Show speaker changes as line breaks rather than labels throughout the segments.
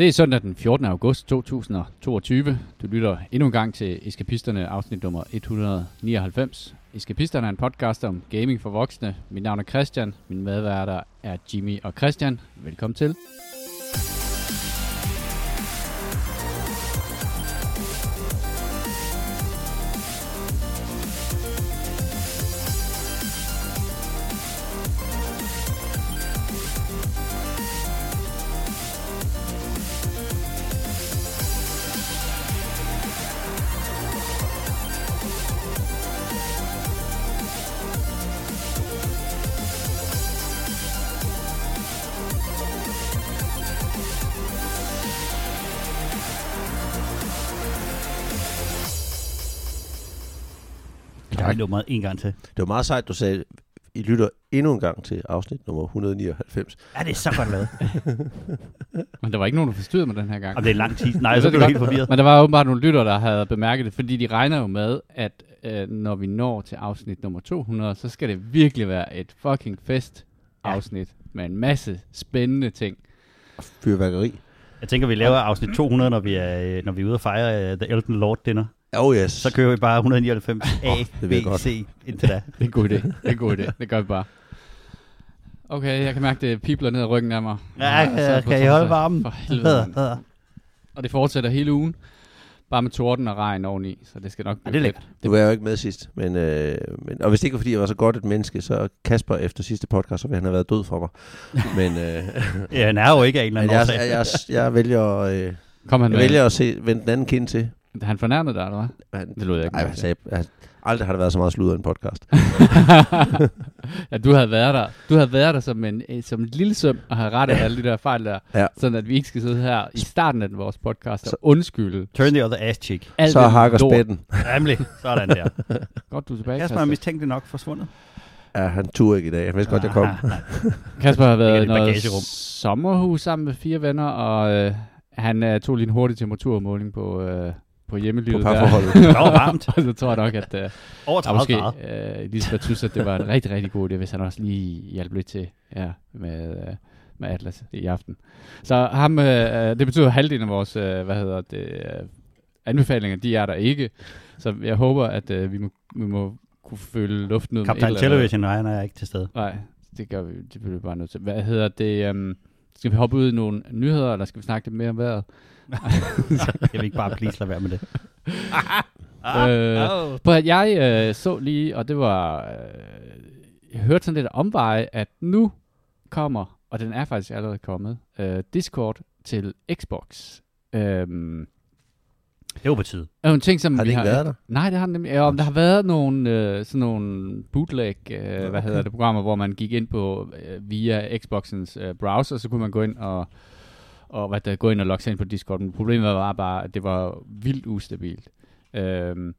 Det er søndag den 14. august 2022. Du lytter endnu en gang til Eskapisterne afsnit nummer 199. Eskapisterne er en podcast om gaming for voksne. Mit navn er Christian. min medværter er Jimmy og Christian. Velkommen til.
Nummeret en gang til.
Det var meget sejt, du sagde, I lytter endnu en gang til afsnit nummer 199.
Ja, det er så godt lavet.
Men der var ikke nogen, der forstyrrede mig den her gang.
Og det er lang tid. Nej,
Jeg
så blev du helt forvirret.
Men der var åbenbart nogle lyttere, der havde bemærket det, fordi de regner jo med, at øh, når vi når til afsnit nummer 200, så skal det virkelig være et fucking fest afsnit med en masse spændende ting.
Fyrværkeri.
Jeg tænker, vi laver afsnit 200, når vi er, øh, når vi er ude og fejre uh, The Elton Lord Dinner.
Oh yes.
Så kører vi bare 199 A,
det
B,
jeg.
C indtil da.
Det er en god idé. Det er en god idé. Det gør vi bare. Okay, jeg kan mærke, det pipler ned ad ryggen af mig.
Ja,
Og
kan-
så-
kan I holde varmen?
For helvede.
Ja,
Og det fortsætter hele ugen. Bare med torden og regn oveni, så det skal nok
det er
fedt.
lækkert.
Du var jo ikke med sidst. Men, øh, men, og hvis det ikke var, fordi jeg var så godt et menneske, så Kasper efter sidste podcast, så ville han have været død for mig. men øh,
Ja, han er jo ikke af en eller anden
jeg, jeg, jeg, jeg, vælger, øh, jeg
Kom han med?
vælger at se, vende den anden kind til.
Han fornærmede dig, eller hvad?
Han,
Det lød jeg ikke.
ej, han sagde, at aldrig har der været så meget sludder i en podcast.
ja, du havde været der. Du havde været der som en, eh, som en lille søm og have rettet alle de der fejl der.
Ja.
Sådan at vi ikke skal sidde her i starten af vores podcast og
Så-
undskylde.
Turn the other ass cheek.
Alt
så
det
hakker spætten.
Nemlig. Sådan der.
Godt, du er tilbage,
Kasper er
Kasper.
mistænkelig nok forsvundet.
Ja, han turde ikke i dag. Jeg vidste godt, jeg kom.
Ah.
Kasper har været i
et
noget
bagagerum.
sommerhus sammen med fire venner, og øh, han øh, tog lige en hurtig temperaturmåling på, øh, på hjemmelivet
På
der.
parforholdet.
Det var varmt.
og så tror jeg nok, at øh,
Over
der
30
måske
grader.
øh, Elisabeth synes, at det var en rigtig, rigtig god idé, hvis han også lige hjalp lidt til ja, med, øh, med Atlas i aften. Så ham, øh, det betyder at halvdelen af vores øh, hvad hedder det, øh, anbefalinger, de er der ikke. Så jeg håber, at øh, vi, må, vi må kunne føle luften ud
Kaptajn. Television og han er ikke til stede.
Nej, det gør vi, det bliver vi bare nødt til. Hvad hedder det? Um, skal vi hoppe ud i nogle nyheder, eller skal vi snakke lidt mere om vejret?
Jeg vil ikke bare please lade være med det.
Øh, På at jeg øh, så lige, og det var, øh, jeg hørte sådan lidt omveje, at nu kommer, og den er faktisk allerede kommet, øh, Discord til Xbox. Øhm,
Det var på tide.
er jo en ting, som
Har det
vi
ikke
har,
været der?
Nej, det har den nemlig. Ja, om der har været nogle, øh, sådan nogle bootleg, øh, okay. hvad hedder det, programmer, hvor man gik ind på øh, via Xboxens øh, browser, så kunne man gå ind og, og hvad der, gå ind og logge sig ind på Discord. Men problemet var bare, at det var vildt ustabilt. Øhm,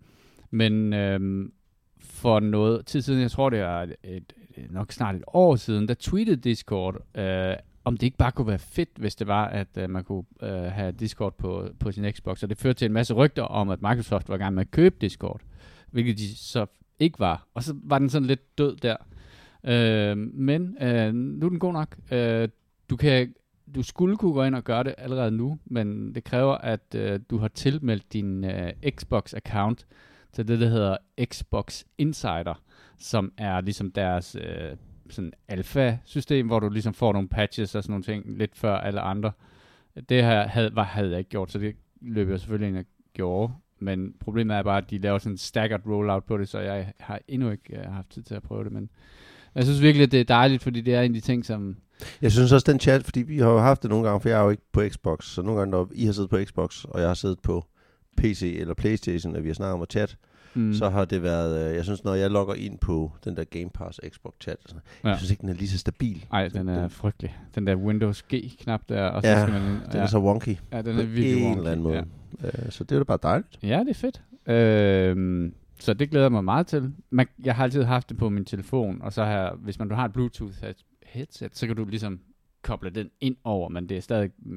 men øhm, for noget tid siden, jeg tror det er et, et, nok snart et år siden, der tweetede Discord, øh, om det ikke bare kunne være fedt, hvis det var, at øh, man kunne øh, have Discord på, på sin Xbox. Og det førte til en masse rygter om, at Microsoft var i gang med at købe Discord, hvilket de så ikke var. Og så var den sådan lidt død der. Øh, men øh, nu er den god nok. Øh, du kan du skulle kunne gå ind og gøre det allerede nu, men det kræver, at øh, du har tilmeldt din øh, Xbox-account til det, der hedder Xbox Insider, som er ligesom deres øh, sådan alfa-system, hvor du ligesom får nogle patches og sådan nogle ting lidt før alle andre. Det her havde, var, havde jeg ikke gjort, så det løb jeg selvfølgelig ind og gjorde. Men problemet er bare, at de laver sådan en staggered rollout på det, så jeg har endnu ikke øh, haft tid til at prøve det. Men jeg synes virkelig, at det er dejligt, fordi det er en af de ting, som...
Jeg synes også, den chat, fordi vi har jo haft det nogle gange, for jeg er jo ikke på Xbox, så nogle gange, når I har siddet på Xbox, og jeg har siddet på PC eller Playstation, og vi har snakket om at chat,
Mm,
så har det været, øh, jeg synes, når jeg logger ind på den der Game Pass Xbox chat, så,
Ja.
jeg synes ikke, den er lige så stabil.
Ej, den er frygtelig. Den der Windows G-knap der, og så
Ja,
skal man... ind-
Den er så wonky
ja, den er virkelig
en
wonky,
eller anden måde.
Ja.
Ja. Øh, så det er da bare dejligt.
Ja, det er fedt. Øhm, så det glæder jeg mig meget til. Man, jeg har altid haft det på min telefon, og så har, hvis man du har et Bluetooth headset, så kan du ligesom koble den ind over, men det er stadig mm,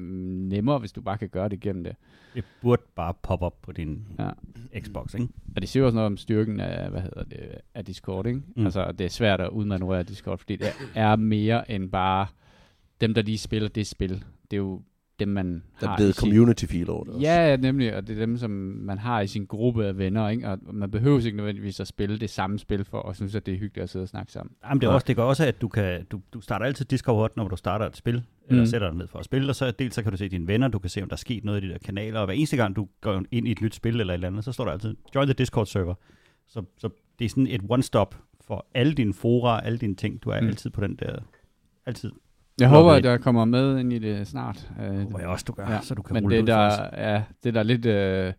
nemmere, hvis du bare kan gøre det gennem det.
Det burde bare poppe op på din
Ja.
Xbox, ikke?
Og det siger også noget om styrken af, hvad hedder det, af Discord, ikke? Mm. Altså, det er svært at udmanøvrere Discord, fordi det er mere end bare dem, der lige spiller det spil. Det er jo dem, man
Der
har
er blevet
i sin-
community feel over det også.
Ja, nemlig, og det er dem, som man har i sin gruppe af venner, ikke? og man behøver ikke nødvendigvis at spille det samme spil for, at synes, at det er hyggeligt at sidde og snakke sammen.
Jamen, det, er også, det gør også, at du, kan, du, du starter altid Discord, når du starter et spil, eller
Mm.
sætter dig ned for at spille, og så dels så kan du se dine venner, du kan se, om der er sket noget i de der kanaler, og hver eneste gang, du går ind i et nyt spil eller et eller andet, så står der altid, join the Discord server. Så, så det er sådan et one-stop for alle dine fora, alle dine ting. Du er
mm.
altid på den der, altid.
Jeg håber, at jeg kommer med ind i det snart. Øh,
Det håber jeg også, du gør,
Ja,
så du kan
Men
rulle
det
ud
der, ja, det der er lidt, øh,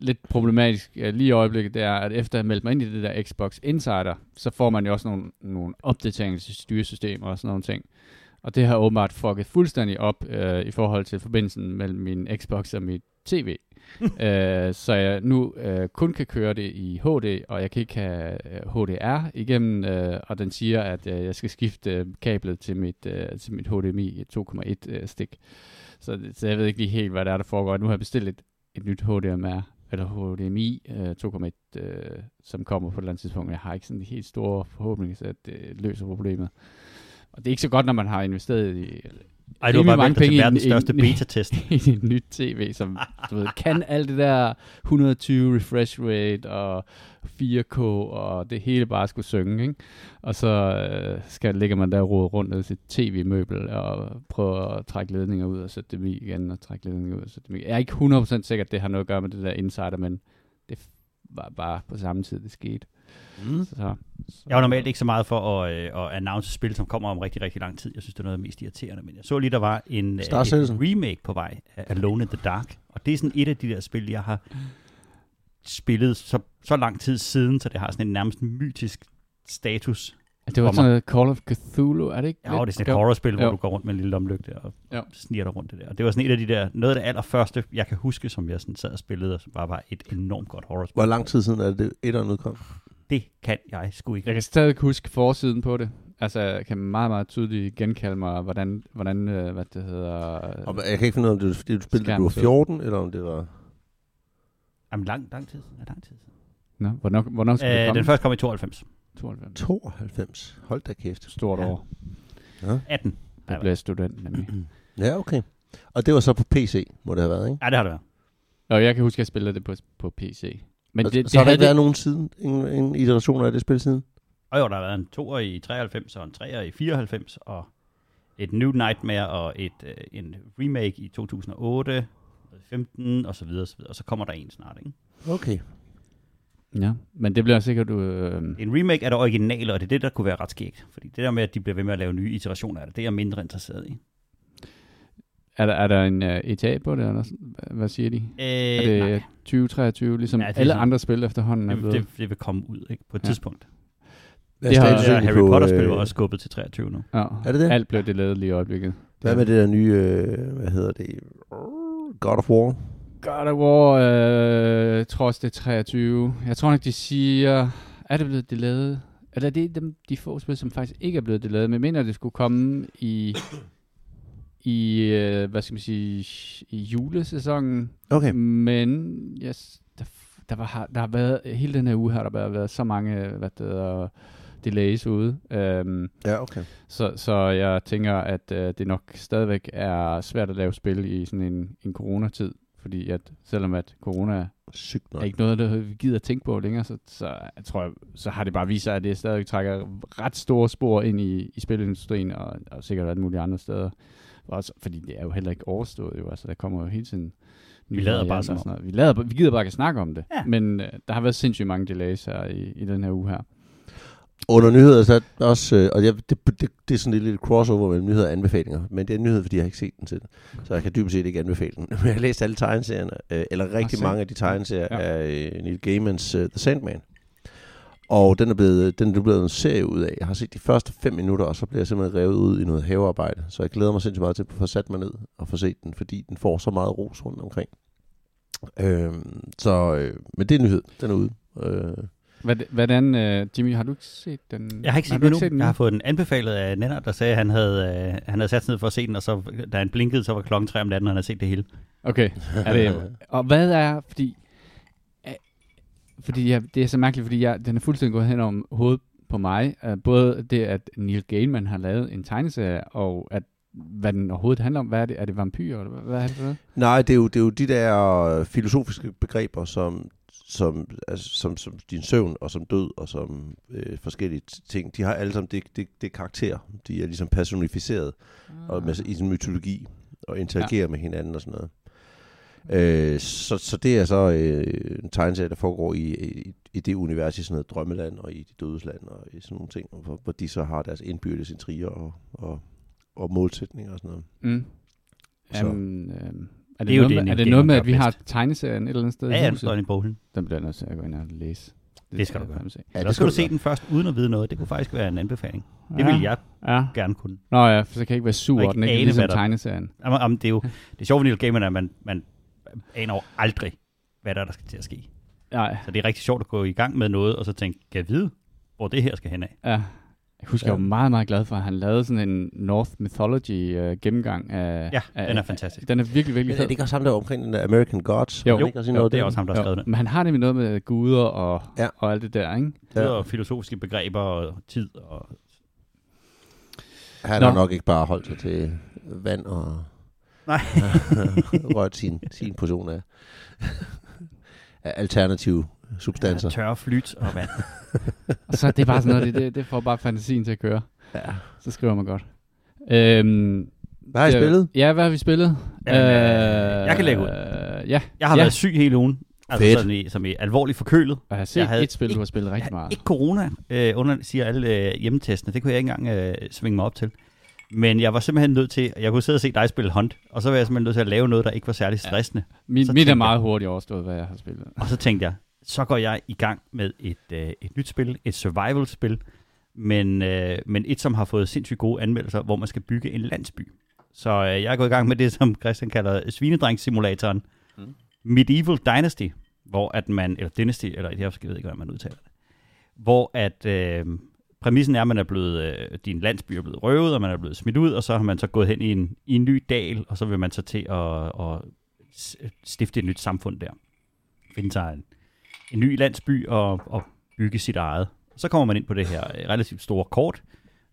lidt problematisk øh, lige i øjeblikket, det er, at efter at have meldt mig ind i det der Xbox Insider, så får man jo også nogle, nogle opdateringer til styresystemer og sådan nogle ting. Og det har åbenbart fucket fuldstændig op øh, i forhold til forbindelsen mellem min Xbox og mit tv. øh, så jeg nu øh, kun kan køre det i HD, og jeg kan ikke have øh, HDR igennem, øh, og den siger, at øh, jeg skal skifte øh, kablet til mit, øh, til mit HDMI 2.1 øh, stik. Så, så jeg ved ikke lige helt, hvad der er, der foregår. Nu har jeg bestilt et, et nyt HDMR, eller HDMI øh, 2.1, øh, som kommer på et eller andet tidspunkt. Jeg har ikke sådan en helt store forhåbning, så det løser problemet. Og det er ikke så godt, når man har investeret i,
Ej, du har bare
mange
til
penge i
verdens
en-
største beta-test.
i et nyt tv, som du ved, kan alt det der 120 refresh rate og 4K, og det hele bare skulle synge, ikke? Og så øh, skal, ligger man der og rundt med sit tv-møbel og prøve at trække ledninger ud og sætte dem i igen, og trække ledninger ud og sætte dem i. Jeg er ikke 100% sikker, at det har noget at gøre med det der insider, men det var bare på samme tid, det skete.
Mm.
Så, så,
Jeg var normalt ikke så meget for at, øh, at announce spil, som kommer om rigtig, rigtig lang tid. Jeg synes, det er noget af det mest irriterende. Men jeg så lige, der var en, øh,
Star
et
Citizen.
remake på vej af Alone in the Dark. Og det er sådan et af de der spil, jeg har spillet så, så lang tid siden, så det har sådan en nærmest mytisk status.
det var sådan noget Call of Cthulhu, er det ikke?
Ja, og det er sådan et horrorspil, hvor
Jo.
du går rundt med en lille lomlygte og
Jo.
sniger dig rundt det der. Og det var sådan et af de der, noget af det allerførste, jeg kan huske, som jeg sådan sad og spillede, og som bare var et enormt godt horrorspil.
Hvor lang tid siden er det, det etteren udkom?
Det kan jeg sgu ikke.
Jeg kan stadig huske forsiden på det. Altså, jeg kan meget, meget tydeligt genkalde mig, hvordan, hvordan øh, hvad det hedder...
Og jeg kan ikke finde ud af, om det var fordi, du spillede, du var
Skærmen.
14, eller om det var...
Jamen, lang, lang tid siden. Ja, lang tid siden.
Nå, hvornår, hvornår skal det
Øh,
komme?
den første kom i 92.
92.
92. Hold da kæft.
Stort
Ja.
år.
18.
Jeg blev student, nemlig.
Ja, okay. Og det var så på PC, må det have været, ikke?
Ja, det har det været.
Og jeg kan huske, at jeg spillede det på, på PC. Men
Og
det,
så
det
har der ikke været nogen siden, ingen, ingen iteration af det spil siden?
Og jo, der har været en 2'er i 93, og en 3'er i 94, og et New Nightmare, og et, øh, en remake i 2008, 15, og så videre, og så videre. Og så kommer der en snart, ikke?
Okay.
Ja, men det bliver sikkert... Øh,
En remake er det originale, og det er det, der kunne være ret skægt. Fordi det der med, at de bliver ved med at lave nye iterationer af det, det er jeg mindre interesseret i.
er, der, er der en uh, ETA på det, eller? Hvad- siger de?
Øh,
Er det
nej,
2023, ligesom
Ja, det
alle
sådan-
andre spil efterhånden er
det,
blevet?
det, det vil komme ud ikke, på et
Ja.
ja. tidspunkt.
Det har-
Det der
egentlig
Harry Potter-spil var
øh,
også skubbet til 23 nu.
Ja,
Er det det?
Alt blev det lavet lige i øjeblikket.
Hvad med det der nye, øh, hvad hedder det? God of War?
God of War, øh, også det er 23. Jeg tror nok, de siger, er det blevet delayet? Eller er det dem, de få spil, som faktisk ikke er blevet delayet? Men mener, det skulle komme i, i øh, hvad skal man sige, i julesæsonen.
Okay.
Men yes, der, der, var, har- der har været, hele den her uge har der bare været så mange, hvad det hedder, delays ude. Um,
Ja, okay.
så, så jeg tænker, at øh, det nok stadigvæk er svært at lave spil i sådan en, en coronatid. Fordi at selvom at corona
Sygt
er
nok.
ikke noget, der vi gider at tænke på længere, så, så jeg tror jeg, så har det bare vist sig, at det stadig trækker ret store spor ind i, i spilindustrien, og, og sikkert alle mulige andre steder. Også, fordi det er jo heller ikke overstået, jo. Altså, der kommer jo hele tiden nye
lader bare
sådan noget. Vi, lader, vi gider bare ikke at snakke om det.
Ja.
Men øh, der har været sindssygt mange delays her i, i den her uge her.
Under nyheder, så er også, øh, og jeg, det, det, det er sådan lidt et crossover mellem nyheder og anbefalinger, men det er en nyhed, fordi jeg har ikke set den til Så jeg kan dybest set ikke anbefale den. Men jeg har læst alle tegneserierne, øh, eller rigtig mange af de tegneserier
Ja.
ja. af øh, Neil Gaimans uh, The Sandman. Og den er, blevet, den er blevet en serie ud af. Jeg har set de første fem minutter, og så bliver jeg simpelthen revet ud i noget havearbejde. Så jeg glæder mig sindssygt meget til at få sat mig ned og få set den, fordi den får så meget ros rundt omkring. Øhm, så, øh, men det er en nyhed. Den er ude. Øh,
Hvad, hvordan, øh, Jimmy, har du ikke set den?
Jeg har ikke set
du
den endnu.
den
Jeg har fået den anbefalet af Nenner, der sagde, at han havde, øh, han havde sat sig ned for at se den, og så, da han blinkede, så var klokken 3 om natten, og han havde set det hele.
Okay. Er det, og hvad er, fordi, øh, fordi jeg, det er så mærkeligt, fordi jeg, den er fuldstændig gået hen om hovedet på mig. Uh, både det, at Neil Gaiman har lavet en tegneserie, og at hvad den overhovedet handler om. Hvad er det? Er det vampyrer, eller hvad, er det for noget?
Nej, det er, jo, det er jo de der filosofiske begreber, som, som, altså, som, som din søvn og som død og som øh, forskellige ting, de har alle sammen det, det, det karakter. De er ligesom personificeret og med, i sin mytologi og interagerer ja. med hinanden og sådan noget. Øh, så, så det er så øh, en tegneserie, der foregår i, i, i det univers, i sådan noget drømmeland og i de dødesland og i sådan nogle ting, hvor, hvor de så har deres indbyrdes intriger og, og, og målsætninger og sådan noget.
Mm.
Så.
Jamen, øh, er det,
Det
det
er jo
noget,
det,
med, er det noget med, at vi har tegneserien et eller andet sted
Ja,
i
ja, den
huset?
står i bogen.
Den bliver jeg nødt til at gå ind og læse.
Det skal du gøre.
Ja,
så skal du se den først, uden at vide noget. Det kunne faktisk være en anbefaling. Det
Ja.
vil jeg
Ja.
gerne kunne.
Nå ja, for så kan jeg ikke være sur,
Og
den ikke er ligesom tegneserien.
Jamen, jamen, det er jo det sjove ved Neil Gaiman, er, at man, man aner jo aldrig, hvad der, er, der skal til at ske.
Nej,
Så det er rigtig sjovt at gå i gang med noget, og så tænke, kan jeg vide, hvor det her skal hen af?
ja. Jeg husker,
Ja.
jeg var meget, meget glad for, at han lavede sådan en North Mythology uh, gennemgang af...
Ja,
af,
den er fantastisk.
Den er virkelig, virkelig
Men er
fed.
det ikke også ham, der er omkring den der American Gods?
Jo.
Har han ikke også
Jo,
noget
det er også ham, der har skrevet
Jo,
det.
men han har nemlig noget med guder og,
Ja.
og alt det der, ikke?
Det
Ja.
er filosofiske begreber og tid. Og...
Han
Nå.
har nok ikke bare holdt sig til vand og
Nej.
rørt sin, sin portion af, af alternative substanser.
Tørre flyt og vand.
Og så er det bare sådan noget, det, det, det får bare fantasien til at køre.
Ja.
Så skriver man godt. Øhm,
Hvad har I spillet?
Ja, hvad har vi spillet?
Jamen, øh, jeg kan lægge ud.
Øh, ja,
Jeg har
Ja.
været syg hele ugen. Altså
Fedt.
sådan i, som i alvorligt forkølet.
og jeg har set
Jeg havde
et spil, du har spillet rigtig meget.
ikke corona, øh, under, siger alle øh, hjemmetestene. Det kunne jeg ikke engang øh, svinge mig op til. Men jeg var simpelthen nødt til, jeg kunne sidde og se dig spille Hunt, og så var jeg simpelthen nødt til at lave noget, der ikke var særlig stressende.
Mit,
så
mit er
tænkte jeg-
meget hurtigt overstået, hvad jeg har spillet.
Og så tænkte jeg, så går jeg i gang med et, øh, et nyt spil, et survival-spil, men, øh, men et, som har fået sindssygt gode anmeldelser, hvor man skal bygge en landsby. Så øh, jeg er gået i gang med det, som Christian kalder svinedrengssimulatoren.
Mm.
Medieval Dynasty, hvor at man, eller Dynasty, eller jeg ved ikke, hvordan man udtaler det, hvor at øh, præmissen er, at man er blevet, øh, din landsby er blevet røvet, og man er blevet smidt ud, og så har man så gået hen i en, i en ny dal, og så vil man så til at, at stifte et nyt samfund der. Finde sig en, en ny landsby og, og bygge sit eget. Så kommer man ind på det her øh, relativt store kort,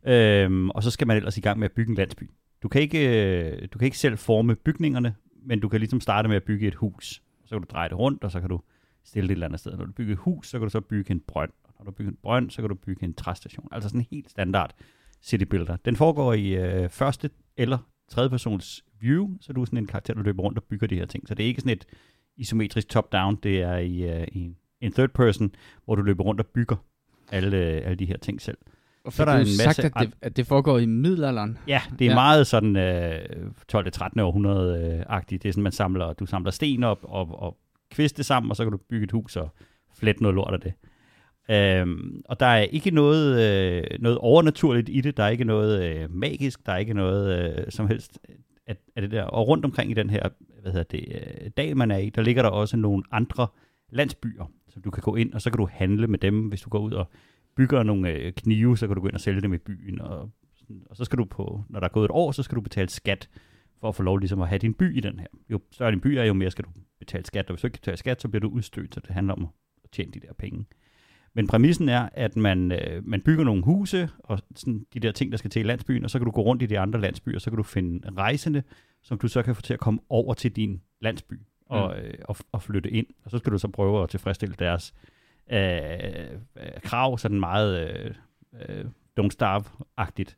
øhm, og så skal man ellers i gang med at bygge en landsby. Du kan, ikke, øh, du kan ikke selv forme bygningerne, men du kan ligesom starte med at bygge et hus. Så kan du dreje det rundt, og så kan du stille det et eller andet sted. Når du bygger et hus, så kan du så bygge en brønd. Og når du bygger en brønd, så kan du bygge en træstation. Altså sådan en helt standard city builder. Den foregår i øh, første eller tredje persons view, så du er sådan en karakter, der løber rundt og bygger de her ting. Så det er ikke sådan et isometrisk top-down, det er i, øh, i en third person, hvor du løber rundt og bygger alle, øh, alle de her ting selv.
Og
så er der en
sagt,
masse
at det, at det foregår i middelalderen.
Ja, det er
Ja.
ja. meget sådan øh, 12-13 århundrede-agtigt. Det er sådan, man samler, du samler sten op og, og kviste sammen, og så kan du bygge et hus og flette noget lort af det. Øhm, og der er ikke noget, øh, noget overnaturligt i det. Der er ikke noget øh, magisk. Der er ikke noget øh, som helst øh, af, af det der. Og rundt omkring i den her hvad hedder det, øh, dal, man er i, der ligger der også nogle andre landsbyer, som du kan gå ind, og så kan du handle med dem, hvis du går ud og bygger nogle øh, knive, så kan du gå ind og sælge dem i byen, og, og så skal du på, når der er gået et år, så skal du betale skat, for at få lov ligesom at have din by i den her. Jo større din by er, jo mere skal du betale skat, og hvis du ikke betaler skat, så bliver du udstødt, så det handler om at tjene de der penge. Men præmissen er, at man, øh, man bygger nogle huse, og sådan de der ting, der skal til i landsbyen, og så kan du gå rundt i de andre landsbyer, og så kan du finde rejsende, som du så kan få til at komme over til din landsby og, øh, og, og flytte ind. Og så skal du så prøve at tilfredsstille deres øh, øh, krav, sådan meget øh, øh, don't starve-agtigt.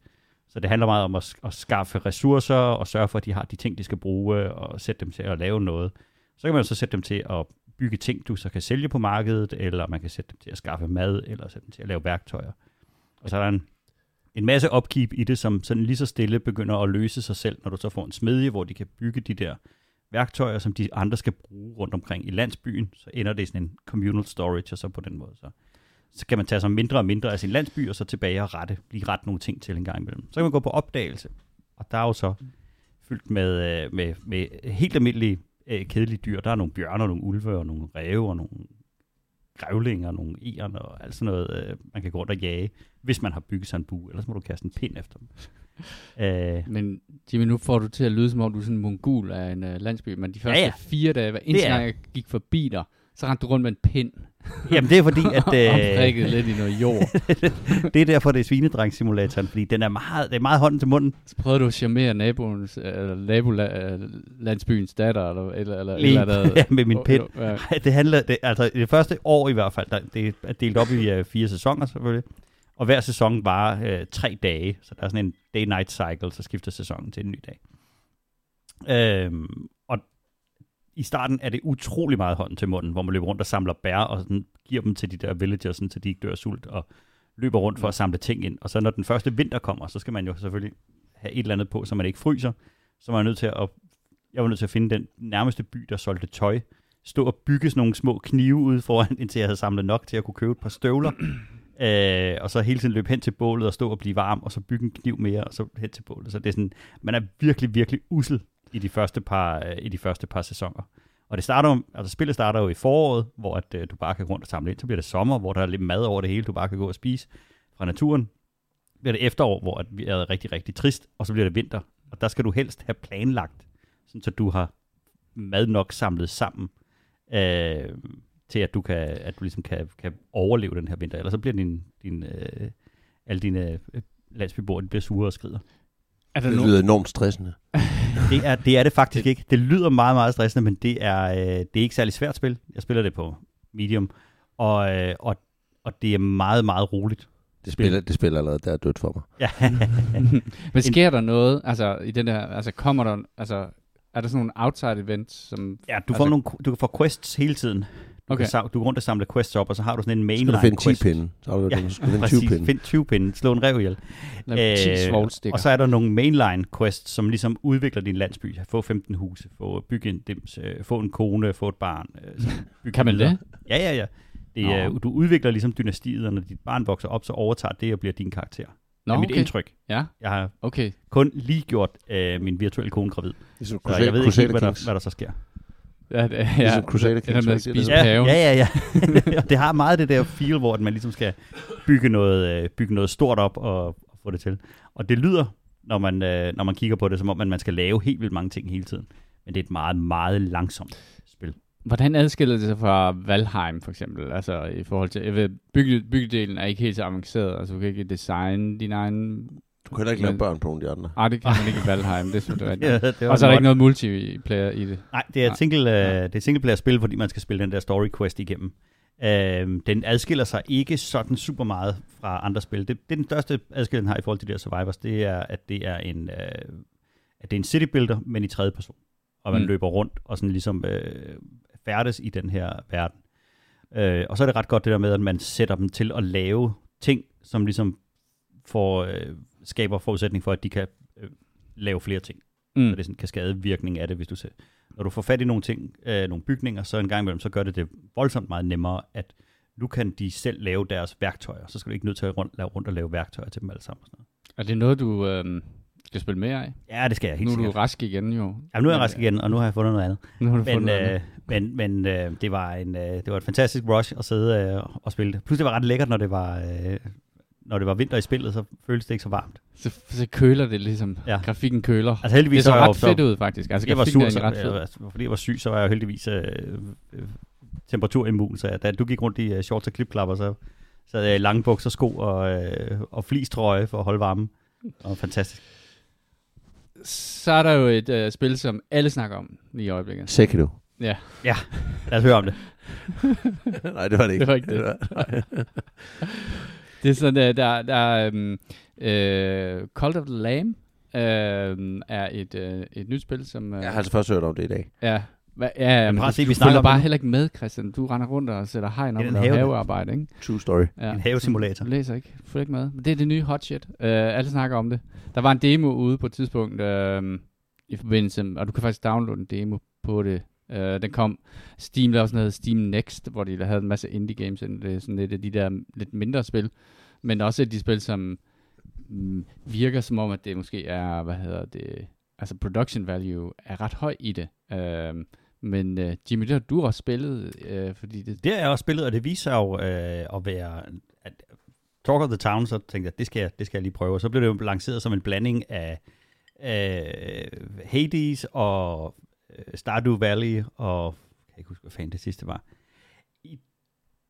Så det handler meget om at, at skaffe ressourcer og sørge for, at de har de ting, de skal bruge, og sætte dem til at lave noget. Så kan man så sætte dem til at bygge ting, du så kan sælge på markedet, eller man kan sætte dem til at skaffe mad, eller sætte dem til at lave værktøjer. Og så er der en, en masse upkeep i det, som sådan lige så stille begynder at løse sig selv, når du så får en smedje, hvor de kan bygge de der værktøjer, som de andre skal bruge rundt omkring i landsbyen, så ender det i sådan en communal storage, og så på den måde, så, så kan man tage sig mindre og mindre af sin landsby, og så tilbage og rette, lige rette nogle ting til en gang imellem. Så kan man gå på opdagelse, og der er jo så fyldt med, øh, med, med helt almindelige øh, kedelige dyr. Der er nogle bjørner, nogle ulve og nogle ræve og nogle grævlinger, nogle egern og alt sådan noget, øh, man kan gå rundt og jage, hvis man har bygget sig en bu, ellers må du kaste en pind efter dem. Øh,
Men Jimmy, nu får du til at lyde, som om du er sådan en mongol af en uh, landsby, men de første
Ja,
ja, fire dage, hver eneste gang jeg gik forbi dig, så rendte du rundt med en pind.
Jamen det er fordi, at...
Omprikket lidt i noget jord.
det er derfor, det er svinedreng-simulatoren, fordi den er meget, det er meget hånden til munden.
Så prøvede du at charmere naboens, eller nabolandsbyens datter, eller eller, eller,
Lige,
eller andet.
ja, med min pind.
Ja.
Det handler, det, altså det første år i hvert fald, der, det er delt op i uh, fire sæsoner selvfølgelig. Og hver sæson varer uh, tre dage, så der er sådan en day-night cycle, så skifter sæsonen til en ny dag. Øhm, i starten er det utrolig meget hånden til munden, hvor man løber rundt og samler bær og sådan, giver dem til de der villagers, sådan, så de ikke dør af sult, og løber rundt for at samle ting ind. Og så når den første vinter kommer, så skal man jo selvfølgelig have et eller andet på, så man ikke fryser. Så man er nødt til at, jeg var nødt til at finde den nærmeste by, der solgte tøj, stå og bygge sådan nogle små knive ude foran, indtil jeg havde samlet nok til at kunne købe et par støvler. Øh, og så hele tiden løbe hen til bålet og stå og blive varm, og så bygge en kniv mere, og så hen til bålet. Så det er sådan, man er virkelig, virkelig usel i de første par, øh, i de første par sæsoner. Og det starter, altså spillet starter jo i foråret, hvor at, øh, du bare kan gå rundt og samle ind. Så bliver det sommer, hvor der er lidt mad over det hele, du bare kan gå og spise fra naturen. Så bliver det efterår, hvor at vi er rigtig, rigtig trist, og så bliver det vinter. Og der skal du helst have planlagt, sådan så du har mad nok samlet sammen, øh, til at du, kan, at du ligesom kan, kan overleve den her vinter. Ellers så bliver din, din, øh, alle dine øh, landsbyboere de bliver sure og skrider.
Er
Det
nogen,
lyder enormt stressende.
Det er, det er det faktisk ikke. Det lyder meget, meget stressende, men det er, øh, det er ikke særlig svært spil. Jeg spiller det på medium, og, øh, og, og det er meget, meget roligt.
Det spiller, det spiller allerede, der er dødt for mig.
Ja.
men sker der noget, altså i den der, altså kommer der, altså er der sådan nogle outside events, som,
ja, du får,
Altså-
nogle, du får quests hele tiden. Du,
Okay.
kan, du går rundt og samler quests op, og så har du sådan en
Så
mainline
skal du finde 10
quest.
pinde. Så har du
Ja,
ja, skal du finde 20
Præcis,
pinde.
find 20 pinde, slå en rev ihjel.
eller 10 svovlstikker?
og så er der nogle mainline quests, som ligesom udvikler din landsby. Få 15 huse, få bygge en dims, øh, få en kone, få et barn. Øh,
Kan man det?
Ja, ja, ja. Det, er,
Nå.
du udvikler ligesom dynastiet, og når dit barn vokser op, så overtager det og bliver din karakter.
Nå,
er mit
okay.
indtryk.
Ja,
Jeg har
okay.
kun lige gjort øh, min virtuelle kone gravid.
Ligesom
Så jeg ved ikke, hvad der, hvad der så sker.
Ja, det, ja,
Ligesom Crusader
det der
Kings,
med at spise
Ja, ja, ja. ja. Og det har meget det der feel, hvor at man ligesom skal bygge noget, øh, bygge noget stort op og, og få det til. Og det lyder, når man, øh, når man kigger på det, som om at man skal lave helt vildt mange ting hele tiden. Men det er et meget, meget langsomt spil.
Hvordan adskiller det sig fra Valheim for eksempel? Altså i forhold til, jeg ved, bygge, byggedelen er ikke helt så avanceret, altså du kan ikke designe din egen...
Du kan heller ikke lave børn på nogle af de andre.
Ah, det kan man ikke i Valheim, det er selvfølgelig rigtigt.
Ja, det
Og så er der ikke noget multiplayer i det.
Nej, det er et
Nej.
single, øh,
Ja.
det er et singleplayer spil, fordi man skal spille den der story quest igennem. Øh, den adskiller sig ikke sådan super meget fra andre spil. Det, det er den største adskillelse, den har i forhold til de der survivors, det er, at det er en, øh, at det er en city builder, men i tredje person. Og man
Mm.
mm. løber rundt og sådan ligesom øh, færdes i den her verden. Øh, og så er det ret godt det der med, at man sætter dem til at lave ting, som ligesom får, øh, skaber forudsætning for, at de kan øh, lave flere ting.
Mm.
Så det er sådan en kaskadevirkning af det, hvis du ser. Når du får fat i nogle ting, øh, nogle bygninger, så en gang imellem, så gør det det voldsomt meget nemmere, at nu kan de selv lave deres værktøjer. Så skal du ikke nødt til at rundt, lave rundt og lave værktøjer til dem alle sammen. og Sådan noget.
Er det noget, du øh, skal spille mere af?
Ja, det skal jeg helt
Nu er du
sikkert.
rask igen jo.
Ja, nu er jeg rask igen, og nu har jeg fundet noget andet.
Nu har du
Men,
fundet
øh,
noget.
men, men øh, det, var en, øh, det var et fantastisk rush at sidde øh, og spille. Plus det var ret lækkert, når det var, øh, når det var vinter i spillet, så føltes det ikke så varmt.
Så, så køler det ligesom.
Ja.
Grafikken køler.
Altså
Det
heldigvis
så
var jeg
ret
jo
fedt ud, faktisk. Altså,
jeg var sur, så,
ret fed.
øh, fordi jeg var syg, så var jeg heldigvis øh, øh, temperaturimmun, så da du gik rundt i uh, shorts og klipklapper, så, så havde jeg i lange bukser, sko og, øh, og flistrøje for at holde varmen. Og fantastisk.
Så er der jo et øh, spil, som alle snakker om lige i øjeblikket.
Sekiro.
Ja,
Lad os høre om det.
Nej, det var det ikke.
Det var ikke det. det er sådan, øh, der, der er um, øh, Cult of the Lamb øh, er et, øh, et nyt spil, som... Øh,
Jeg har altså først hørt om det i dag.
Ja, hva, ja, ja
Men
men
prøv at se, vi snakker
bare
nu.
heller ikke med, Christian. Du render rundt og sætter hegn op og
have.
havearbejde, ikke?
True story.
Ja.
En havesimulator.
Du læser ikke. Du følger ikke med. Men det er det nye hot shit. Uh, alle snakker om det. Der var en demo ude på et tidspunkt uh, i forbindelse med, og du kan faktisk downloade en demo på det. Uh, den kom, Steam lavede sådan noget Steam Next, hvor de havde en masse indie games, ind. det er sådan lidt af de der lidt mindre spil, men også et af de spil, som mm, virker som om, at det måske er, hvad hedder det, altså production value er ret høj i det. Uh, men uh, Jimmy, det har du også spillet, uh, fordi det,
Det har jeg også spillet, og det viser jo øh, at være... At, Talk of the Town, så tænkte jeg, det skal jeg, det skal jeg lige prøve. Og så blev det jo lanceret som en blanding af øh, Hades og Øh, Stardew Valley og... Jeg kan ikke huske, hvad fanden det sidste var. I,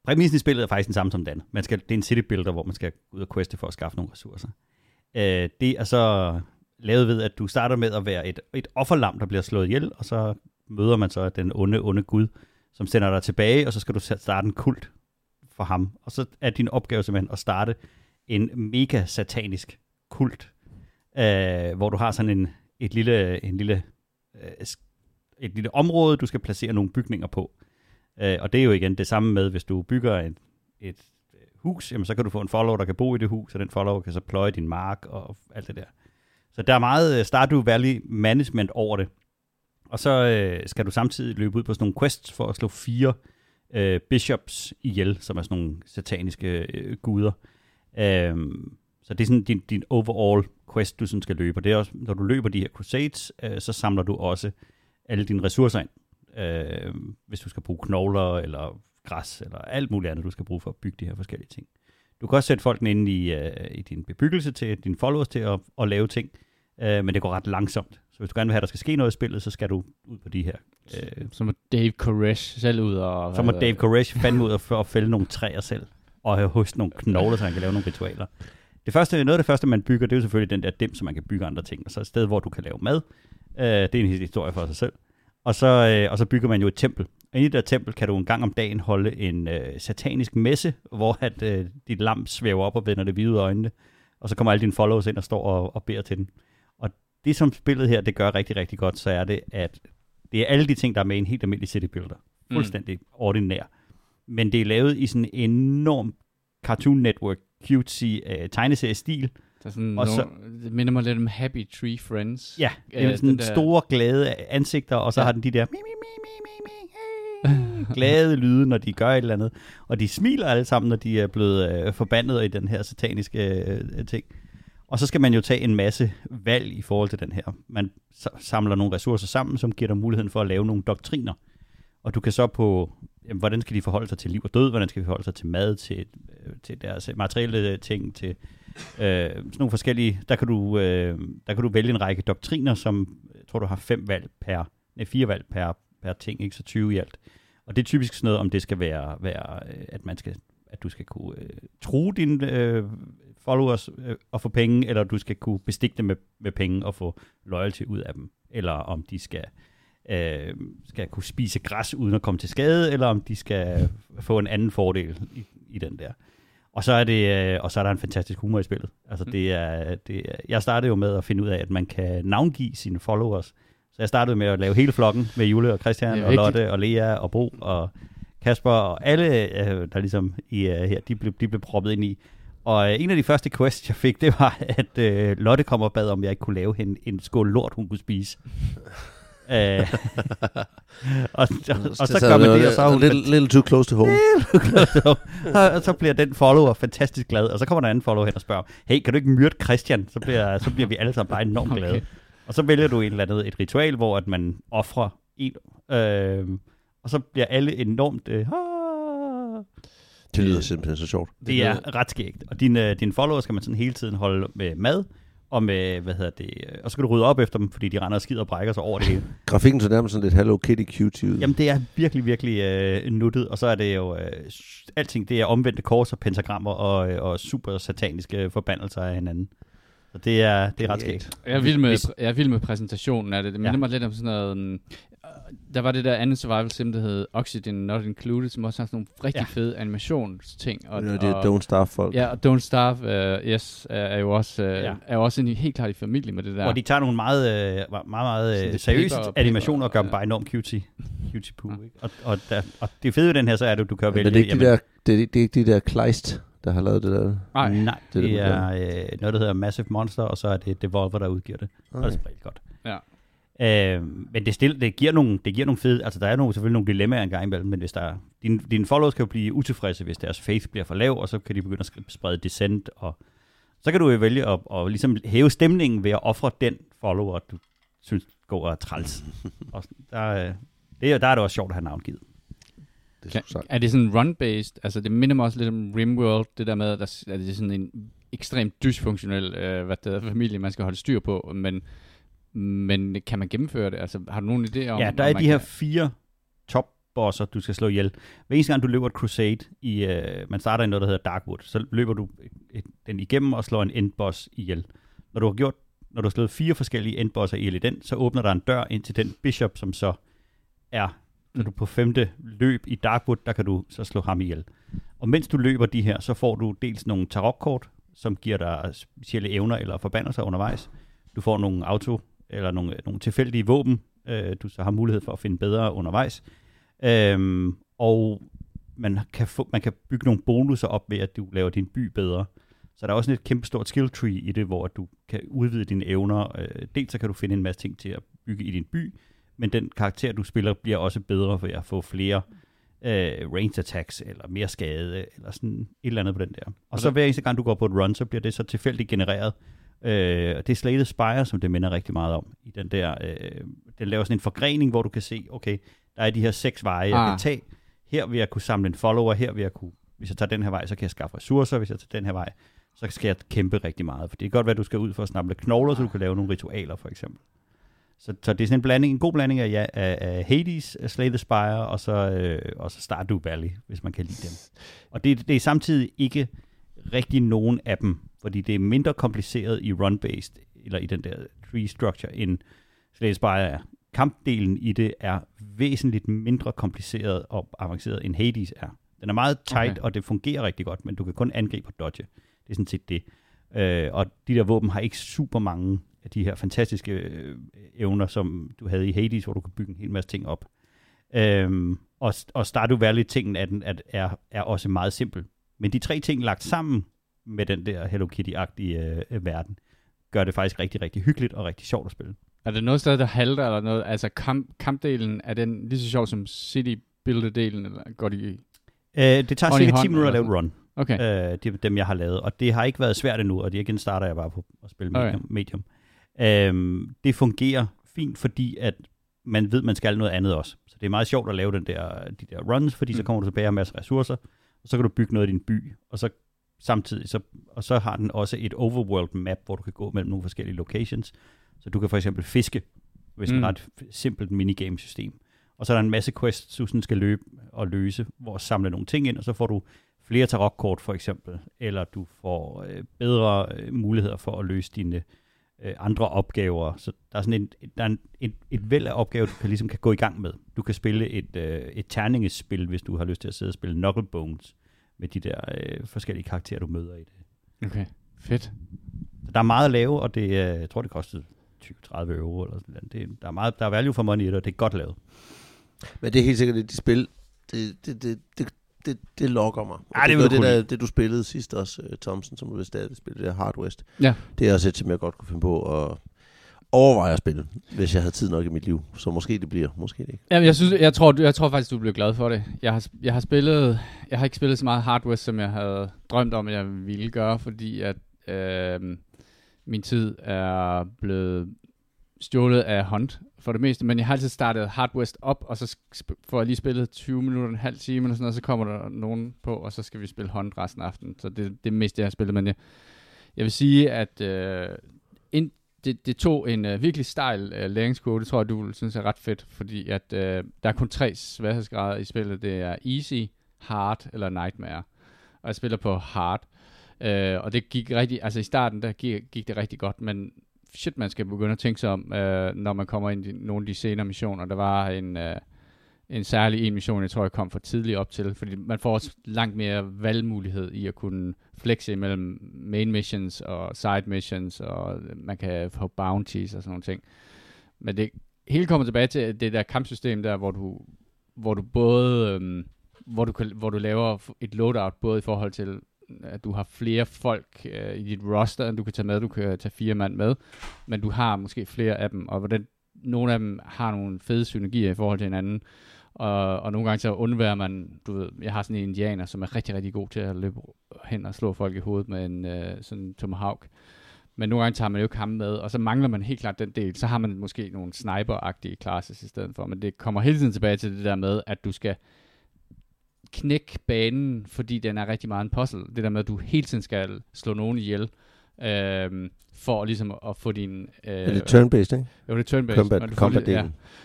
præmissen i spillet er faktisk den samme som den. Man skal, det er en city builder, hvor man skal ud og queste for at skaffe nogle ressourcer. Øh, det er så lavet ved, at du starter med at være et, et offerlam, der bliver slået ihjel, og så møder man så den onde, onde Gud, som sender dig tilbage, og så skal du starte en kult for ham. Og så er din opgave simpelthen at starte en mega satanisk kult, øh, hvor du har sådan en, et lille, en lille, øh, et lille område, du skal placere nogle bygninger på. Øh, og det er jo igen det samme med, hvis du bygger et, et hus, jamen så kan du få en follower, der kan bo i det hus, og den follower kan så pløje din mark og alt det der. Så der er meget øh, Stardew Valley management over det. Og så øh, skal du samtidig løbe ud på sådan nogle quests for at slå fire øh, bishops ihjel, som er sådan nogle sataniske øh, guder. Um, så det er sådan din, din overall quest, du sådan skal løbe. Og det er også, når du løber de her crusades, øh, så samler du også alle dine ressourcer ind. Øh, hvis du skal bruge knogler, eller græs, eller alt muligt andet, du skal bruge for at bygge de her forskellige ting. Du kan også sætte folkene ind i, øh, i din bebyggelse til dine followers til at, at lave ting, øh, men det går ret langsomt. Så hvis du gerne vil have, at der skal ske noget i spillet, så skal du ud på de her.
Øh, så må Dave Koresh selv ud og...
Så må Dave Koresh fandme ud og, og fælde nogle træer selv, og have hos nogle knogler, så han kan lave nogle ritualer. Det første, noget af det første, man bygger, det er jo selvfølgelig den der dim, så man kan bygge andre ting. Og så et sted, hvor du kan lave mad. Øh, det er en historie for sig selv. Og så, øh, og så bygger man jo et tempel. Og i det der tempel kan du en gang om dagen holde en øh, satanisk messe, hvor at, øh, dit lamp svæver op og vender det hvide øjnene. Og så kommer alle dine followers ind og står og, og beder til den. Og det som spillet her, det gør rigtig, rigtig godt, så er det, at det er alle de ting, der er med i en helt almindelig city builder. Mm. Fuldstændig mm. ordinær. Men det er lavet i sådan en enorm Cartoon Network cutesy uh, tegneseriestil.
Der er sådan og så, det minder mig lidt om Happy Tree Friends.
Ja, det er sådan der... store glade ansigter, og så ja. har den de der mi, mi, mi, mi, mi, mi, hey, glade lyde, når de gør et eller andet. Og de smiler alle sammen, når de er blevet uh, forbandet i den her sataniske uh, ting. Og så skal man jo tage en masse valg i forhold til den her. Man samler nogle ressourcer sammen, som giver dig muligheden for at lave nogle doktriner. Og du kan så på, jamen, hvordan skal de forholde sig til liv og død, hvordan skal de forholde sig til mad, til, øh, til deres materielle ting, til øh, sådan nogle forskellige, der kan, du, øh, der kan du vælge en række doktriner, som jeg tror du har fem valg per, nej, fire valg per, per ting, ikke så 20 i alt. Og det er typisk sådan noget, om det skal være, være øh, at man skal at du skal kunne øh, tro dine øh, followers øh, og få penge, eller du skal kunne bestikke dem med, med penge og få loyalty ud af dem, eller om de skal øh, skal kunne spise græs uden at komme til skade, eller om de skal få en anden fordel i, i den der. Og så er det øh, og så er der en fantastisk humor i spillet. Altså mm. det er, det er, jeg startede jo med at finde ud af, at man kan navngive sine followers. Så jeg startede med at lave hele flokken med Jule og Christian og Lotte og Lea og Bo og Kasper og alle, øh, der ligesom i, uh, her, de blev, de blev proppet ind i. Og en af de første quests, jeg fik, det var, at Lotte kom og bad, om jeg ikke kunne lave hende en skål lort, hun kunne spise. Uh, og, og, og så gør man det, og så er hun...
Little, little too close to home.
og så bliver den follower fantastisk glad, og så kommer der en anden follower hen og spørger, hey, kan du ikke myrde Christian? Så bliver, så bliver vi alle sammen bare enormt glade. Okay. Og så vælger du et eller andet, et ritual, hvor at man offrer en... Øh, og så bliver alle enormt... Øh,
det lyder simpelthen så sjovt.
Det, det er ret skægt. Og dine, dine followers skal man sådan hele tiden holde med mad, og med, hvad hedder det, øh, og så skal du rydde op efter dem, fordi de render og skider og brækker sig over det hele.
Grafikken så nærmest sådan lidt Hello Kitty cute ud.
Jamen det er virkelig, virkelig øh, nuttet, og så er det jo, øh, alting det er omvendte kors og pentagrammer og, øh, og super sataniske forbandelser af hinanden. Så det er, det er ret skægt.
Jeg er vild med, jeg er vild med præsentationen af det. Det minder ja. mig lidt om sådan noget, der var det der andet survival sim, der hed Oxygen Not Included, som også har sådan nogle rigtig ja. fede animationsting.
Og, ja, det er Don't Starve folk.
Ja, og Don't Starve, uh, yes, er, jo også, uh, ja. er jo også en, helt klart i familie med det der.
Og de tager nogle meget, uh, meget, meget uh, seriøse animationer og gør dem bare enormt cutie. cutie poo, ja. ikke? Og, og, der, og det fede ved den her, så er det, at du kan vælge...
Men det er ikke de der, det, det er ikke de der Kleist, der har lavet det der?
Nej, Nej det, det er øh, noget, der hedder Massive Monster, og så er det Devolver, der udgiver det. Okay. Og det er rigtig godt.
Ja.
Øh, men det, stille, det, giver nogle, det giver nogle fede, altså der er nogle, selvfølgelig nogle dilemmaer engang imellem, men hvis der er, dine, dine followers kan jo blive utilfredse, hvis deres faith bliver for lav, og så kan de begynde at sprede dissent, og så kan du jo vælge at, at ligesom hæve stemningen ved at ofre den follower, du synes går og træls. og der, det, der er det også sjovt at have navngivet.
Det er, kan, er det sådan run-based? Altså det minder mig også lidt om Rimworld, det der med, at der, er det sådan en ekstremt dysfunktionel øh, hvad det er, familie, man skal holde styr på, men men kan man gennemføre det? Altså, har du nogen idé om...
Ja, der er de her kan... fire top bosser, du skal slå ihjel. Hver eneste gang, du løber et crusade, i, øh, man starter i noget, der hedder Darkwood, så løber du den igennem og slår en endboss ihjel. Når du har gjort når du har slået fire forskellige endbosser ihjel i den, så åbner der en dør ind til den bishop, som så er, når du på femte løb i Darkwood, der kan du så slå ham ihjel. Og mens du løber de her, så får du dels nogle tarotkort, som giver dig specielle evner eller forbandelser undervejs. Du får nogle auto eller nogle, nogle tilfældige våben, øh, du så har mulighed for at finde bedre undervejs. Øhm, og man kan, få, man kan bygge nogle bonusser op ved, at du laver din by bedre. Så der er også et kæmpe stort skill tree i det, hvor du kan udvide dine evner. Øh, dels så kan du finde en masse ting til at bygge i din by, men den karakter, du spiller, bliver også bedre for at få flere øh, range attacks, eller mere skade, eller sådan et eller andet på den der. Og så hver eneste gang, du går på et run, så bliver det så tilfældigt genereret. Øh, det er Slated Spire, som det minder rigtig meget om. I den der, øh, den laver sådan en forgrening, hvor du kan se, okay, der er de her seks veje, jeg ah. kan tage. Her vil jeg kunne samle en follower, her vil jeg kunne, hvis jeg tager den her vej, så kan jeg skaffe ressourcer, hvis jeg tager den her vej, så skal jeg kæmpe rigtig meget. For det kan godt være, at du skal ud for at snappe knogler, så du kan lave nogle ritualer, for eksempel. Så, så det er sådan en, blanding, en god blanding af, ja, af, af Hades, af Slay the Spire, og så, øh, og så Stardew Valley, hvis man kan lide dem. Og det, det er samtidig ikke rigtig nogen af dem, fordi det er mindre kompliceret i run-based, eller i den der tree structure, end Slay Spire er. Kampdelen i det er væsentligt mindre kompliceret og avanceret, end Hades er. Den er meget tight, okay. og det fungerer rigtig godt, men du kan kun angribe og dodge. Det er sådan set det. Øh, og de der våben har ikke super mange af de her fantastiske øh, evner, som du havde i Hades, hvor du kan bygge en hel masse ting op. Øhm, og, og Stardew Valley-tingen er, den, er, er også meget simpel. Men de tre ting lagt sammen med den der Hello Kitty-agtige øh, verden, gør det faktisk rigtig, rigtig hyggeligt og rigtig sjovt at spille.
Er det noget sted, der halter eller noget? Altså kamp, kampdelen, er den lige så sjov som City Builder-delen, eller går de
øh, Det tager cirka 10 minutter at lave run.
Okay.
Øh, det er dem, jeg har lavet. Og det har ikke været svært endnu, og det igen starter jeg bare på at spille medium. Okay. medium. Øhm, det fungerer fint, fordi at man ved, man skal noget andet også. Så det er meget sjovt at lave den der, de der runs, fordi mm. så kommer du tilbage med masser af ressourcer, og så kan du bygge noget i din by, og så samtidig, så, og så har den også et overworld map, hvor du kan gå mellem nogle forskellige locations. Så du kan for eksempel fiske, hvis mm. man har et simpelt minigame system. Og så er der en masse quests, du sådan skal løbe og løse, hvor samle nogle ting ind, og så får du flere tarotkort for eksempel, eller du får øh, bedre øh, muligheder for at løse dine øh, andre opgaver. Så der er sådan en, der er en, et, et væld af opgaver, du kan, ligesom kan gå i gang med. Du kan spille et, øh, et terningespil, hvis du har lyst til at sidde og spille Knucklebones med de der øh, forskellige karakterer, du møder i det.
Okay, fedt.
Så der er meget at lave, og det, øh, jeg tror, det kostede 20-30 euro. Eller sådan det, der, er meget, der er value for money i det, og det er godt lavet.
Men det er helt sikkert, at de spil, det, det, det, det, det, det lokker mig.
Ja, det,
det,
det,
der, det, du spillede sidst også, uh, Thompson, som du vil stadig spille, det Hard West.
Ja.
Det er også et, som jeg godt kunne finde på at overveje at spille, hvis jeg havde tid nok i mit liv. Så måske det bliver, måske det ikke.
Jamen, jeg, synes, jeg, tror, jeg tror faktisk, du bliver glad for det. Jeg har, jeg har spillet, jeg har ikke spillet så meget Hard West, som jeg havde drømt om, at jeg ville gøre, fordi at øh, min tid er blevet stjålet af Hunt for det meste, men jeg har altid startet Hard West op, og så får jeg lige spillet 20 minutter, en halv time eller sådan noget, så kommer der nogen på, og så skal vi spille hånd resten af aftenen. Så det, det er mest, jeg har spillet, men jeg, jeg vil sige, at øh, ind, det, det tog en øh, virkelig stejl øh, læringskurve, det tror jeg, du vil synes er ret fedt, fordi at øh, der er kun tre sværhedsgrader i spillet, det er Easy, Hard eller Nightmare, og jeg spiller på Hard, uh, og det gik rigtig, altså i starten, der gik, gik det rigtig godt, men shit, man skal begynde at tænke sig om, øh, når man kommer ind i nogle af de senere missioner. Der var en, øh, en særlig en mission, jeg tror, jeg kom for tidligt op til, fordi man får også langt mere valgmulighed i at kunne flexe imellem main missions og side missions, og man kan få bounties og sådan nogle ting. Men det hele kommer tilbage til det der kampsystem der, hvor du, hvor du både... Øh, hvor du, kan, hvor du laver et loadout både i forhold til at du har flere folk øh, i dit roster, end du kan tage med. Du kan tage fire mand med, men du har måske flere af dem, og hvordan nogle af dem har nogle fede synergier i forhold til hinanden. Og, og nogle gange så undværer man, du ved, jeg har sådan en indianer, som er rigtig, rigtig god til at løbe hen og slå folk i hovedet med en øh, sådan tomahawk. Men nogle gange tager man jo ikke ham med, og så mangler man helt klart den del. Så har man måske nogle sniper-agtige classes i stedet for. Men det kommer hele tiden tilbage til det der med, at du skal knække banen, fordi den er rigtig meget en puzzle. Det der med, at du hele tiden skal slå nogen ihjel, øh, for ligesom at få din... Øh,
er det turn-based, ikke?
Jo, det er turn-based.
Combat, combat
ja.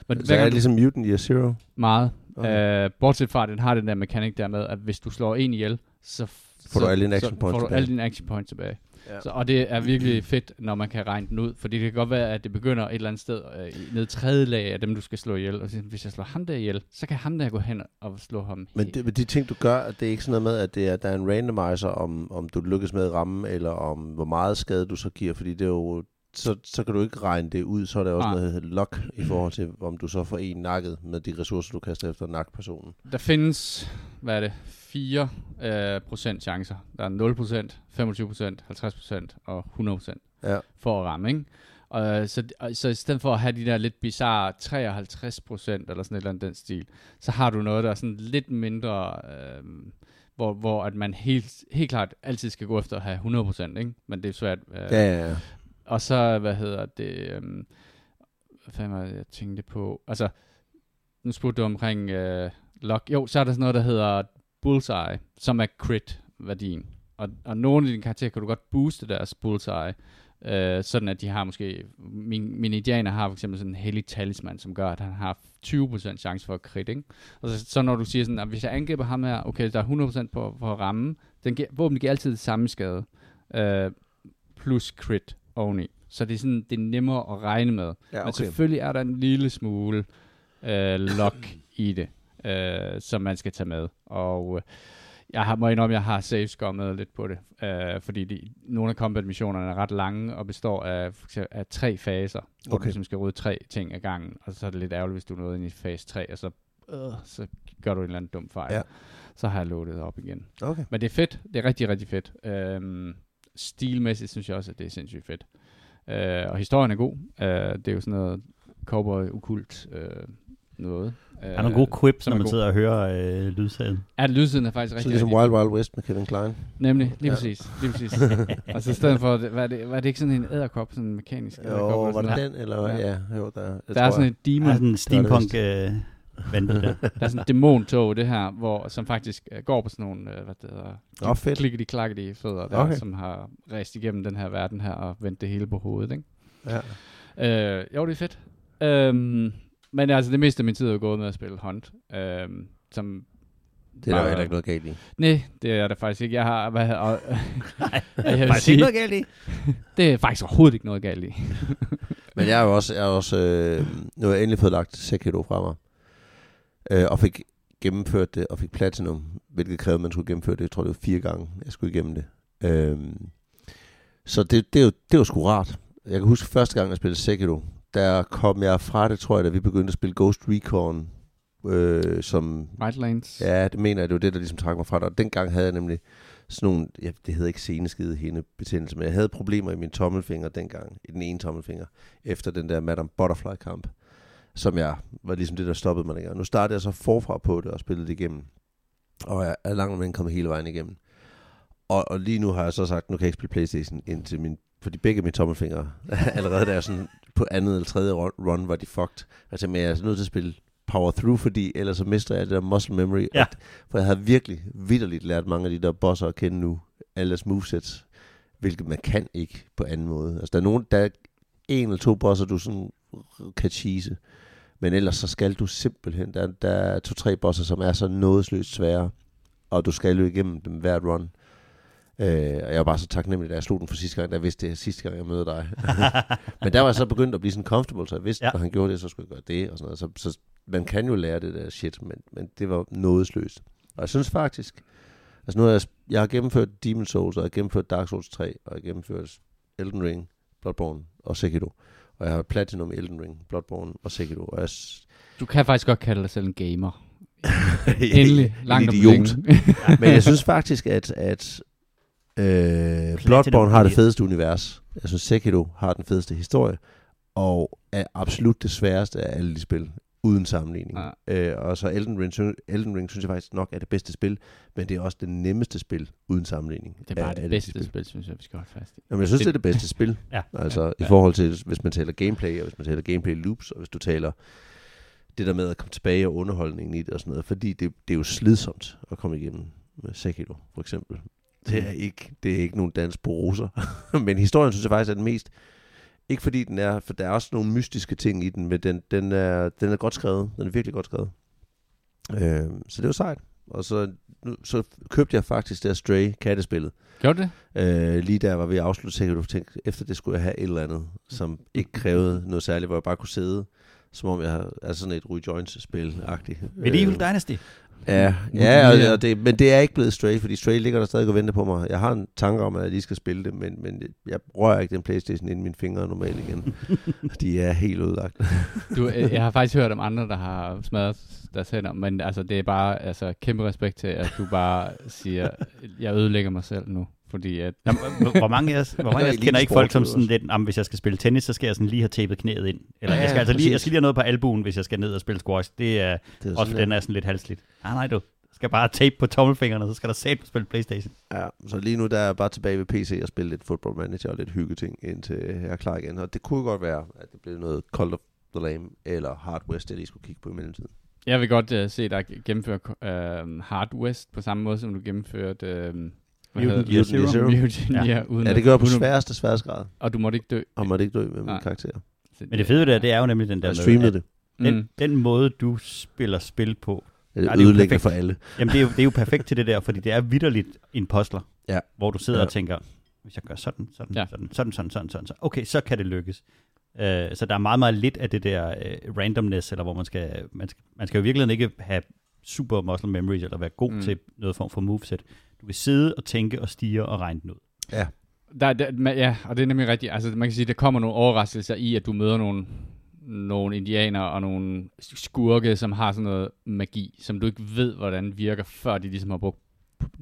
Men så er det ligesom Mutant Year Zero?
Meget. Okay. Uh, bortset fra, at den har den der mekanik der med, at hvis du slår en ihjel, så
Får
så,
du alle dine action
så
points
får du
tilbage.
alle dine action points tilbage.
Ja.
Så, og det er virkelig fedt, når man kan regne den ud, fordi det kan godt være, at det begynder et eller andet sted øh, ned tredje lag af dem, du skal slå ihjel. Og så, hvis jeg slår ham der ihjel, så kan ham der gå hen og slå ham
Men det, men de ting, du gør, det er ikke sådan noget med, at det er, der er en randomizer, om, om du lykkes med at ramme, eller om hvor meget skade du så giver, fordi det er jo, så, så kan du ikke regne det ud, så er der også
Nej.
noget, der hedder luck, i forhold til, om du så får en nakket med de ressourcer, du kaster efter nakpersonen.
Der findes, hvad er det, 4 øh, procent chancer. Der er 0 procent, 25 procent, 50 procent og 100 procent
Ja.
for at ramme, ikke? Og, så, og, så i stedet for at have de der lidt bizarre 53 procent eller sådan et eller andet den stil, så har du noget, der er sådan lidt mindre, øh, hvor, hvor at man helt, helt klart altid skal gå efter at have 100 procent, ikke? Men det er svært. Øh,
Ja, ja, ja
og så, hvad hedder det, øhm, hvad fanden var det, jeg tænkte på, altså, nu spurgte du omkring øh, lock, jo, så er der sådan noget, der hedder bullseye, som er crit-værdien, og, og nogle af dine karakterer kan du godt booste deres bullseye, øh, sådan at de har måske, min, min indianer har for eksempel sådan en hellig talisman, som gør, at han har 20% chance for at crit, ikke? Og så, så når du siger sådan, at hvis jeg angriber ham her, okay, der er 100% på, på at ramme, den giver, våben giver altid det samme skade, øh, plus crit oveni. Så det er sådan, det er nemmere at regne med.
ja
Men selvfølgelig er der en lille smule øh, lock i det, øh, som man skal tage med. Og øh, jeg har, må indrømme, jeg har skommet lidt på det, øh, fordi de, nogle af combat-missionerne er ret lange og består af, for eksempel, af tre faser, hvor
Okay.
du ligesom skal rydde tre ting ad gangen, og så er det lidt ærgerligt, hvis du er nået ind i fase 3, og så, øh, så gør du en eller anden dum fejl.
Ja.
Så har jeg loadet op igen.
Okay.
Men det er fedt. Det er rigtig, rigtig fedt. Øhm, stilmæssigt synes jeg også, at det er sindssygt fedt. Øh, og historien er god. Øh, det er jo sådan noget cowboy ukult øh, noget. Øh,
Der er nogle gode quips,
som
når
er
man
god.
sidder og hører øh, lydsagen.
Ja, lydsiden er faktisk
Så
rigtig,
ligesom
rigtig
Wild Wild West med Kevin Klein.
Nemlig, lige
Ja.
præcis. Lige præcis. og så i stedet for, var det, var det ikke sådan en æderkop, sådan en mekanisk æderkop?
Jo,
eller
var det
sådan
den, eller?
Ja.
Ja, jo, der, det
Der er sådan
jeg.
Der
demon,
er sådan en steampunk
det
øh, vandet der.
der er sådan et dæmontog, det her, hvor, som faktisk øh, går på sådan nogle, øh, hvad det hedder,
Åh, fedt.
klikkede klakkede fødder, der,
Okay.
som har rejst igennem den her verden her og vendt det hele på hovedet, ikke?
Ja.
Øh, jo, det er fedt. Øhm, men altså, det meste af min tid er gået med at spille Hunt. Øhm, som
Det er der jo heller ikke noget galt i.
Nej, det er det faktisk ikke. Jeg har, hvad, og, jeg vil
Faktisk
sige,
ikke noget galt i.
det er faktisk overhovedet ikke noget galt i.
Men jeg er jo også, jeg er også øh, nu har jeg endelig fået lagt Sekiro fra mig. Øh, og fik gennemført det, og fik Platinum, hvilket krævede, at man skulle gennemføre det. Jeg tror, det var fire gange, jeg skulle igennem det. Øh, så det, det, jo, det jo sgu rart. Jeg kan huske første gang, jeg spillede Sekiro, der kom jeg fra det, tror jeg, da vi begyndte at spille Ghost Recon, øh, som
Right lanes.
Ja, det mener jeg, det var det, der ligesom trak mig fra det. Og dengang havde jeg nemlig sådan nogle, ja, det hedder ikke seneskede hende betændelse, men jeg havde problemer i min tommelfinger dengang, i den ene tommelfinger, efter den der Madame Butterfly kamp, som jeg var ligesom det, der stoppede mig dengang. Nu startede jeg så forfra på det og spillede det igennem, og jeg er langt men kommet hele vejen igennem. Og, og lige nu har jeg så sagt, nu kan jeg ikke spille Playstation indtil min, fordi begge mine tommelfingre allerede der er sådan på andet eller tredje run, run var de fucked. Altså, men jeg er nødt til at spille power through, fordi ellers så mister jeg det der muscle memory.
Ja.
Og, for jeg havde virkelig, vidderligt lært mange af de der bosser at kende nu, alle deres movesets, hvilket man kan ikke på anden måde. Altså, der er, nogen, der er en eller to bosser, du sådan kan cheese, men ellers så skal du simpelthen, der, der er to-tre bosser, som er så nådesløst svære, og du skal jo igennem dem hvert run. Øh, og jeg var bare så taknemmelig, da jeg slog den for sidste gang, da jeg vidste det sidste gang, jeg møder dig. Men der var jeg så begyndt at blive sådan comfortable, så jeg vidste,
Ja.
når han gjorde det, så skulle jeg gøre det, og sådan noget. Så, så man kan jo lære det der shit, men, men det var nådesløst. Og jeg synes faktisk, altså nu har jeg, jeg har gennemført Demon Souls, og jeg har gennemført Dark Souls 3, og jeg har gennemført Elden Ring, Bloodborne og Sekiro. Og jeg har Platinum Elden Ring, Bloodborne og Sekiro. Og jeg,
Du kan faktisk godt kalde dig selv en gamer. Endelig. Langt
en idiot.
længe.
Men jeg synes faktisk, at, at øh, Bloodborne har det fedeste univers. Jeg synes, Sekiro har den fedeste historie, og er absolut det sværeste af alle de spil, uden sammenligning.
Ja.
Øh, og så Elden Ring, Elden Ring synes jeg faktisk nok er det bedste spil, men det er også det nemmeste spil, uden sammenligning.
Det er bare
af
det bedste
spil.
spil, synes jeg, vi skal holde fast i.
Jamen, jeg synes,
Det-
det, det er det bedste spil.
Ja.
Altså,
Ja.
i forhold til, hvis man taler gameplay, og hvis man taler gameplay loops, og hvis du taler det der med at komme tilbage og underholdningen i det og sådan noget, fordi det, det er jo slidsomt at komme igennem med Sekiro, for eksempel. Det er ikke, det er ikke nogen dans på roser. men historien synes jeg faktisk er den mest, ikke fordi den er, for der er også nogle mystiske ting i den, men den, den, er, den er godt skrevet. Den er virkelig godt skrevet. Øh, så det var sejt. Og så, nu, så købte jeg faktisk det her Stray kattespillet.
Gjorde det?
Øh, lige der var vi afslutte, så du tænkte, efter det skulle jeg have et eller andet, som ikke krævede noget særligt, hvor jeg bare kunne sidde, som om jeg havde altså sådan et Rui Joins-spil-agtigt.
Medieval Dynasty.
Ja, ja, og, og det, men det er ikke blevet Stray, fordi Stray ligger der stadig og venter på mig. Jeg har en tanke om, at jeg lige skal spille det, men, men jeg rører ikke den Playstation ind i mine fingre normalt igen. De er helt ødelagt.
Du, øh, jeg har faktisk hørt om andre, der har smadret deres hænder, men altså, det er bare altså, kæmpe respekt til, at du bare siger, jeg ødelægger mig selv nu. Fordi at,
Jamen, hvor- mange af os, hvor mange af os
Det er
kender ikke folk som sådan lidt, "Jamen, hvis jeg skal spille tennis, så skal jeg sådan lige have tapet knæet ind. Eller
Ja,
jeg skal altså lige, jeg skal lige have noget på albuen, hvis jeg skal ned og spille squash. Det er
Det er
også, for den er sådan lidt halsligt. Nej, nej, du skal bare tape på tommelfingrene, så skal der sat på spille Playstation.
Ja, så lige nu der er jeg bare tilbage ved PC og spille lidt Football Manager og lidt hyggeting, indtil jeg er klar igen. Og det kunne godt være, at det blev noget Call of the Lamb eller Hard West, jeg lige skulle kigge på i mellemtiden.
jeg vil godt uh, se dig gennemføre uh, Hard West på samme måde, som du gennemførte uh,
Mutant Year Zero.
Mutant
Ja.
Year, uden
Ja, det gør på sværeste sværdesgrad,
Og du måtte ikke dø.
og måtte ikke dø med karakterer.
Så
Men det fede ved det, er, det er jo nemlig den der
Jeg
med,
streamede det.
den,
Mm.
den måde, du spiller spil på,
Det
Ja,
er
det er jo
ødelæggende
perfekt.
for alle.
Jamen, det er, jo, det er jo perfekt til det der, fordi det er vidderligt en postler,
Ja.
hvor du sidder
Ja.
og tænker, hvis jeg gør sådan, sådan,
Ja.
ja. sådan, sådan, sådan, sådan, sådan, så okay, så kan det lykkes. Uh, så der er meget, meget lidt af det der uh, randomness, eller hvor man skal, man skal, man skal jo virkelig ikke have super muscle memories, eller være god
mm.
til noget form for moveset. Du kan sidde og tænke og stige og regne den ud.
Ja,
Der, der, ja, og det er nemlig rigtigt. Altså, man kan sige, der kommer nogle overraskelser i, at du møder nogle, nogle indianer og nogle skurke, som har sådan noget magi, som du ikke ved, hvordan virker, før de ligesom har brugt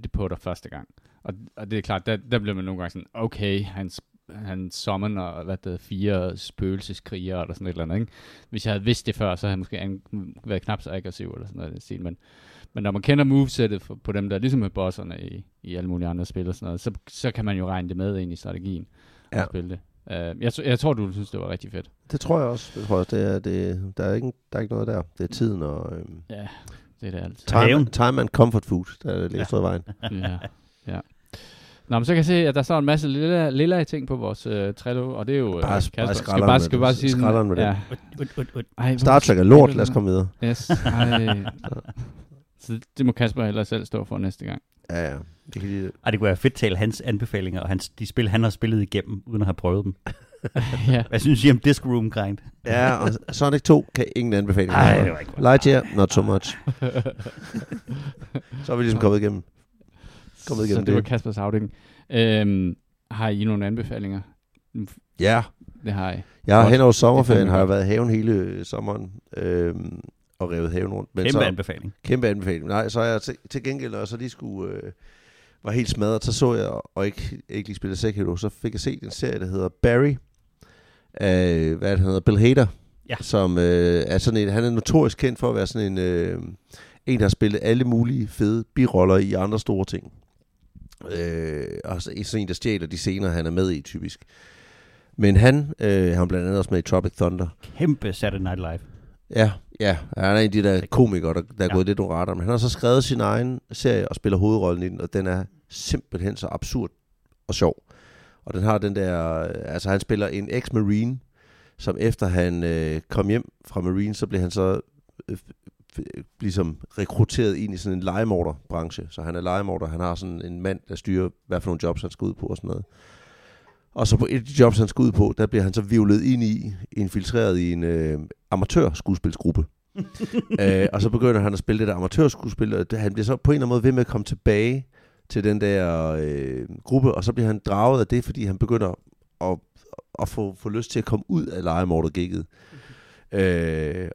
det på dig første gang. Og, og det er klart, der, der bliver man nogle gange sådan, okay, han, han summoner hvad det, fire spøgelseskrigere eller sådan et eller andet. Ikke? Hvis jeg havde vidst det før, så havde jeg måske an- været knap så aggressiv eller sådan noget i den stil. Men, men når man kender movesettet for, på dem der, ligesom med bosserne i, i alle mulige andre spil og sådan noget, så, så kan man jo regne det med ind i strategien
Ja.
og spille det. Uh, jeg, jeg tror, du synes, det var rigtig fedt.
det tror jeg også. Det tror jeg også. Det er, det, der, er ikke, der er ikke noget der. Det er tiden og øhm,
Ja, det er det altid.
time,
Haven.
time and comfort food, der ligger ja. i vejen.
ja, ja. Nå, men så kan jeg se, at der står en masse lille, lille ting på vores uh, Trello, og det er jo uh,
Bare- bare
Kasper. Skal
skralderen
bare,
med
skal bare sige
Skralderen med den.
ja.
Ud, ud, ud.
Ej,
Star Trek er lort, lad os komme videre.
Yes, ej. så det må Kasper heller selv stå for næste gang.
Ja, ja. Det kan de,
Ej, det kunne være fedt tale hans anbefalinger, og hans, de spil, han har spillet igennem, uden at have prøvet dem.
ja.
Hvad synes I om Disc Room Grind?
ja, og Sonic 2 kan ingen anbefalinger.
Ej, det var ikke.
Lightyear, not so much. Så er vi ligesom kommet igennem. Kommet
så
igennem
det var
det.
Kaspers afdeling. Øhm, har I nogle anbefalinger?
Ja,
Det har I.
jeg har hen over
Det
sommerferien, har jeg været i haven hele sommeren, øhm, og revet haven rundt. Men
Kæmpe
så,
anbefaling.
Kæmpe anbefaling. Nej, så jeg til, til gengæld, og så lige skulle, øh, var helt smadret, så så jeg, og ikke, ikke lige spillet Sekiro, så fik jeg set en serie, der hedder Barry, af, hvad det hedder, Bill Hader,
Ja.
som øh, er sådan en, han er notorisk kendt for at være sådan en, øh, en, der har spillet alle mulige fede biroller i andre store ting. Øh, og så sådan en, der stjæler de scener, han er med i, typisk. Men han, øh, han blandt andet også med i Tropic Thunder,
Kæmpe Saturday Night Live.
Ja, ja. Han er en af de der komikere, der, der er
Ja.
gået lidt under. Men han har så skrevet sin egen serie og spiller hovedrollen i den, og den er simpelthen så absurd og sjov. Og den har den der... Altså, han spiller en ex-marine, som efter han øh, kom hjem fra marine, så blev han så øh, ligesom rekrutteret ind i sådan en legemorderbranche. Så han er legemorder. Han har sådan en mand, der styrer, hvad for nogle jobs han skal ud på og sådan noget. Og så på et af de jobs, han skal ud på, der bliver han så vivlet ind i, infiltreret i en øh, amatørskuespilsgruppe. øh, og så begynder han at spille det der amatørskuespil, og han bliver så på en eller anden måde ved med at komme tilbage til den der øh, gruppe, og så bliver han draget af det, fordi han begynder at, at få, få lyst til at komme ud af legemordergigget. Øh,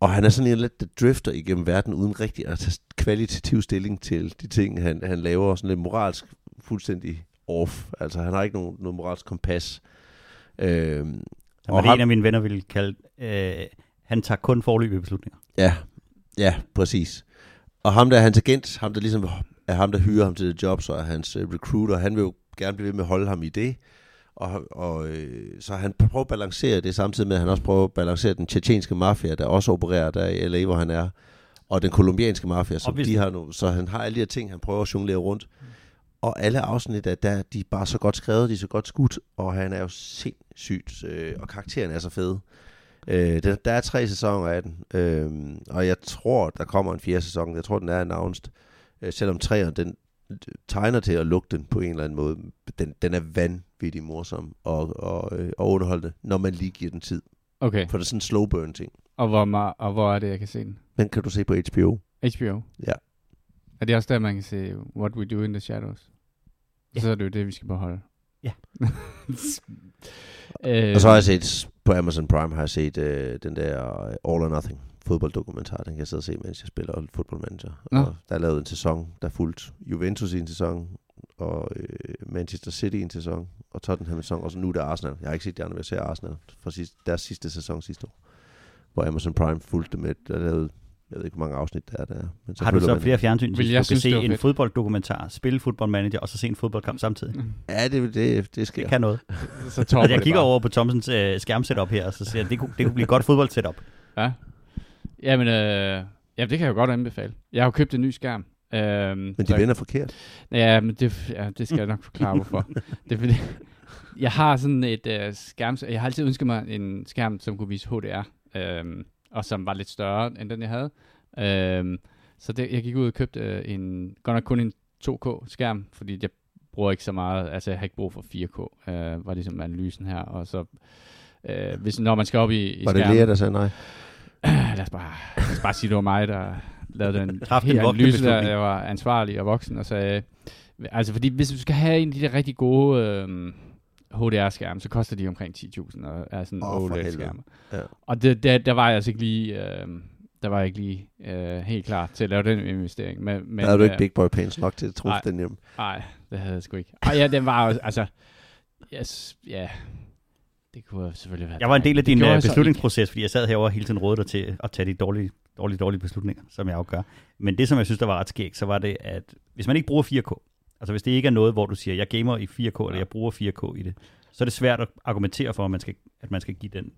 og han er sådan en lidt der drifter igennem verden, uden rigtig at tage kvalitativ stilling til de ting, han, han laver, og sådan lidt moralsk fuldstændig off. Altså, han har ikke nogen, noget moralsk kompas. Øh,
Som
Og
det
ham-
en af mine venner ville kalde, øh, han tager kun forløbige beslutninger.
Ja, ja, præcis. Og ham der er hans agent, ham der ligesom er ham, der hyrer ham til det job, så er hans uh, recruiter, han vil jo gerne blive ved med at holde ham i det. Og, og øh, så han prøver at balancere det, samtidig med, at han også prøver at balancere den tjetjenske mafia, der også opererer der i LA, hvor han er, og den kolumbianske mafia, så,
Obviously.
de har nu, så han har alle de her ting, han prøver at jonglere rundt. Og alle afsnit af der, de er bare så godt skrevet, de er så godt skudt, og han er jo sindssygt, øh, og karakteren er så fed. Øh, der, der er tre sæsoner af den, øh, og jeg tror, der kommer en fjerde sæson. Jeg tror, den er announced. Øh, selvom træerne, den tegner til at lukke den på en eller anden måde. Den, den er vanvittig morsom og, og, øh, og underholdende, når man lige giver den tid.
Okay.
For det er sådan en slow burn ting.
Og hvor, og hvor er det, jeg kan se den?
Den kan du se på HBO.
HBO?
Ja.
Er det også der, man kan se What We Do in the Shadows?
Ja.
Så er det jo det, vi skal beholde.
Ja.
øh,
Og så har jeg set, på Amazon Prime har jeg set øh, den der øh, All or Nothing fodbolddokumentar. Den kan jeg sidde og se, mens jeg spiller fodboldmanager.
Nå.
Og der er lavet en sæson, der fulgt Juventus i en sæson, og øh, Manchester City i en sæson, og Tottenham i en sæson, og så nu er det Arsenal. Jeg har ikke set de andre, men jeg ser Arsenal fra sidste, deres sidste sæson sidste år, hvor Amazon Prime fulgte med, der er lavet, jeg ved ikke, hvor mange afsnit der er der. Men
Har du så
man-
flere fjernsyn,
Vil
så
jeg
du kan
synes,
se en
fedt.
fodbolddokumentar, spille fodboldmanager, og så se en fodboldkamp samtidig?
Mm.
Ja, det, det, det sker.
Det kan noget.
Så
Altså, jeg kigger
bare.
over på Thomsens øh, skærmsetup her, og så siger jeg, det kunne, det kunne blive et godt fodboldsetup.
Ja. Jamen, øh, ja, det kan jeg jo godt anbefale. Jeg har jo købt en ny skærm. Øhm,
Men
så-
de vender forkert.
Ja, men det, ja, det skal jeg nok forklare, hvorfor. det er fordi, jeg har sådan et øh, skærm, jeg har altid ønsket mig en skærm, som kunne vise HDR, øhm, og som var lidt større end den, jeg havde. Øhm, så det, jeg gik ud og købte øh, en, godt nok kun en 2K-skærm, fordi jeg bruger ikke så meget, altså jeg har ikke brug for 4K, øh, var ligesom analysen her, og så øh, hvis, når man skal op i, i
Var det Lea, der sagde nej?
lad, os bare, lad os bare sige, det var mig, der lavede den helt analyse, der jeg var ansvarlig og voksen, og sagde, altså fordi hvis du skal have en af de der rigtig gode øh, HDR-skærme, så koster de omkring 10.000, og er sådan oh, OLED-skærme.
Ja.
Og det, der, der var jeg altså ikke lige, øh, der var jeg ikke lige øh, helt klar til at lave den investering. Men, men,
der er du ikke
øh,
big boy pants nok til at truffe
nej.
den hjem.
Nej, det havde jeg sgu ikke. Ej, ja, den var jo, altså, yes, ja, det kunne selvfølgelig være
Jeg var en del af
Det
din øh, beslutningsproces, fordi jeg sad herovre og hele tiden rådede dig til at tage de dårlige, dårlige, dårlige beslutninger, som jeg afgør. Men det, som jeg synes, der var ret skægt, så var det, at hvis man ikke bruger 4K, altså hvis det ikke er noget, hvor du siger, jeg gamer i 4K, eller jeg bruger 4K i det, så er det svært at argumentere for, at man skal, at man skal give den,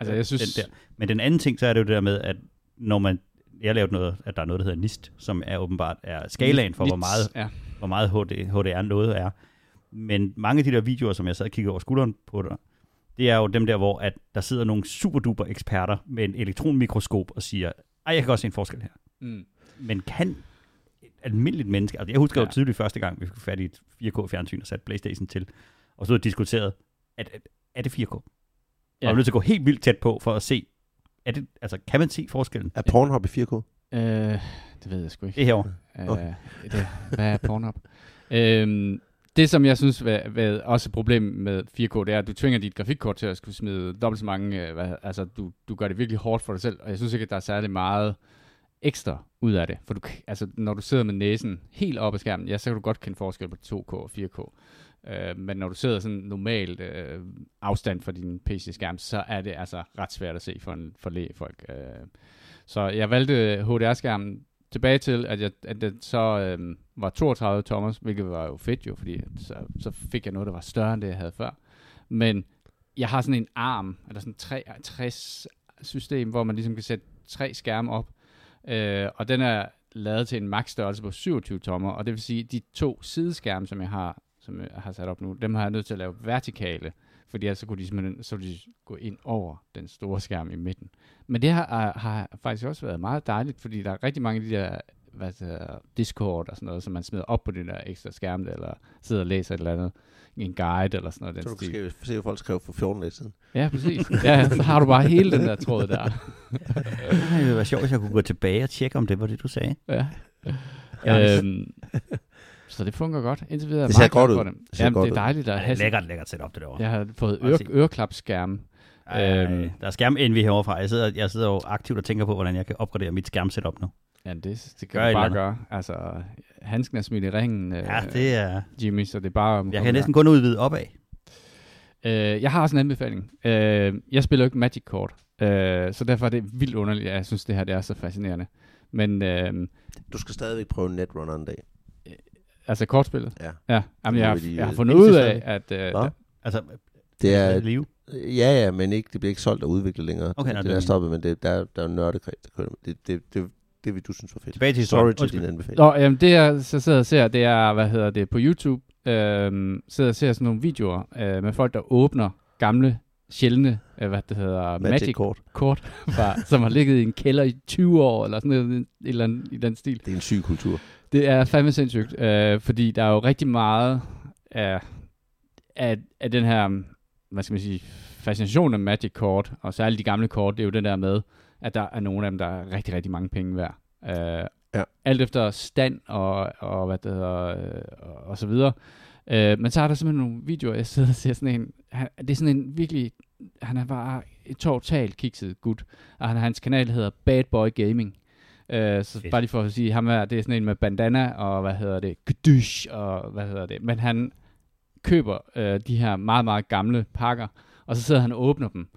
Altså, jeg synes,
den der. Men den anden ting, så er det jo det der med, at når man, jeg lavede noget, at der er noget, der hedder NIST, som er åbenbart er skalaen for, hvor
Nits,
meget
Ja.
hvor meget HD, HDR noget er. Men mange af de der videoer, som jeg sad og kiggede over skulderen på dig, det er jo dem der, hvor at der sidder nogle superduper eksperter med en elektronmikroskop og siger, ej, jeg kan godt se en forskel her.
Mm.
Men kan et almindeligt menneske, altså jeg husker ja. Jo tydeligt første gang, vi fik fat i et 4K-fjernsyn og satte Playstation til, og og diskuterede, at, at, er det 4K? Ja. Og var nødt til at gå helt vildt tæt på for at se, er det, altså, kan man se forskellen?
Er Pornhub i 4K?
Øh, det ved jeg sgu ikke.
Det herovre.
Øh,
Okay.
det, hvad er Pornhub? øhm, det, som jeg synes var, var også et problem med 4K, det er, at du tvinger dit grafikkort til at skulle smide dobbelt så mange, øh, hvad, altså du, du gør det virkelig hårdt for dig selv, og jeg synes ikke, at der er særlig meget ekstra ud af det. For du, altså, når du sidder med næsen helt op ad skærmen, ja, så kan du godt kende forskel på 2K og 4K. Øh, men når du sidder sådan normalt øh, afstand fra din PC-skærm, så er det altså ret svært at se for, en, for lægefolk. Øh, så jeg valgte HDR-skærmen tilbage til, at, jeg, at den så øh, var 32 tommer, hvilket var jo fedt jo, fordi så, så fik jeg noget, der var større end det, jeg havde før. Men jeg har sådan en arm, eller sådan en 63 system, hvor man ligesom kan sætte tre skærme op, øh, og den er lavet til en max størrelse på 27 tommer, og det vil sige, de to sideskærme, som jeg har, som jeg har sat op nu, dem har jeg nødt til at lave vertikale, fordi ellers så kunne de simpelthen så de gå ind over den store skærm i midten. Men det har, har faktisk også været meget dejligt, fordi der er rigtig mange af de der hvad det hedder, Discord og sådan noget, som man smider op på den der ekstra skærm, eller sidder og læser et eller andet, en guide eller sådan noget. Den
Så du
stil.
kan se, hvad folk skrev for 14 dage siden.
Ja, præcis. Ja, så har du bare hele den der tråd der.
Det ville være sjovt, hvis jeg kunne gå tilbage og tjekke, om det var det, du sagde.
Ja.
Ja,
øhm, så det fungerer godt. Indtil videre er
Det ser
meget
godt ud.
for det.
Det ser
Jamen,
godt
det er dejligt at
Ja,
have sådan-
lækkert, lækkert setup, det derovre.
Jeg har fået øre, øreklapskærme. Øhm.
der er skærm NV herovre Jeg sidder, jeg sidder jo aktivt og tænker på, hvordan jeg kan opgradere mit skærmsetup nu.
Ja, det, det
Gør
kan
et
du bare gøre. Altså, handsken er smidt i ringen, øh,
Ja, det er...
Jimmy, så det er bare... om
Jeg kan næsten kun udvide opad.
Øh, jeg har også en anbefaling. Øh, jeg spiller jo ikke Magic-kort, øh, så derfor er det vildt underligt, at jeg synes, det her det er så fascinerende. Men øh,
Du skal stadigvæk prøve Netrunner en dag.
altså kortspillet?
Ja.
Ja, jamen, jeg,
er
har,
de,
jeg har
øh,
fundet ud af, at... Øh, der,
Altså,
Det er,
live.
ja, ja, men ikke, det bliver ikke solgt og udviklet længere.
Okay,
det,
nej,
det
det
er
er-
stoppet, men det, der, er- der er en nørdekreds, der kører det. Det, det, det, vil du synes var fedt.
Tilbage til
Sorry
historien.
til
Undskyld.
din anbefaling.
Nå, jamen, det jeg så sidder og ser, det er, hvad hedder det, på YouTube, øh, sidder og ser sådan nogle videoer øh, med folk, der åbner gamle, sjældne øh, hvad det hedder,
Magic,
Magic,
kort.
kort, fra, som har ligget i en kælder i 20 år, eller sådan noget, et eller andet, i den stil.
Det er en syg kultur.
Det er fandme sindssygt, øh, fordi der er jo rigtig meget af, af, af den her, hvad skal man sige, fascination af Magic kort, og særligt de gamle kort, det er jo det der med, at der er nogle af dem, der er rigtig, rigtig mange penge værd. Øh,
Ja.
Alt efter stand og, og hvad det hedder, øh, og, og så videre. Øh, men så er der simpelthen nogle videoer, jeg sidder og ser sådan en, han, det er sådan en virkelig, han er bare et totalt kikset gut, og han, hans kanal hedder Bad Boy Gaming. Øh, så
Fedt.
bare lige for at sige, ham er, det er sådan en med bandana, og hvad hedder det, gdysh, og hvad hedder det, men han køber øh, de her meget, meget gamle pakker, og så sidder han og åbner dem.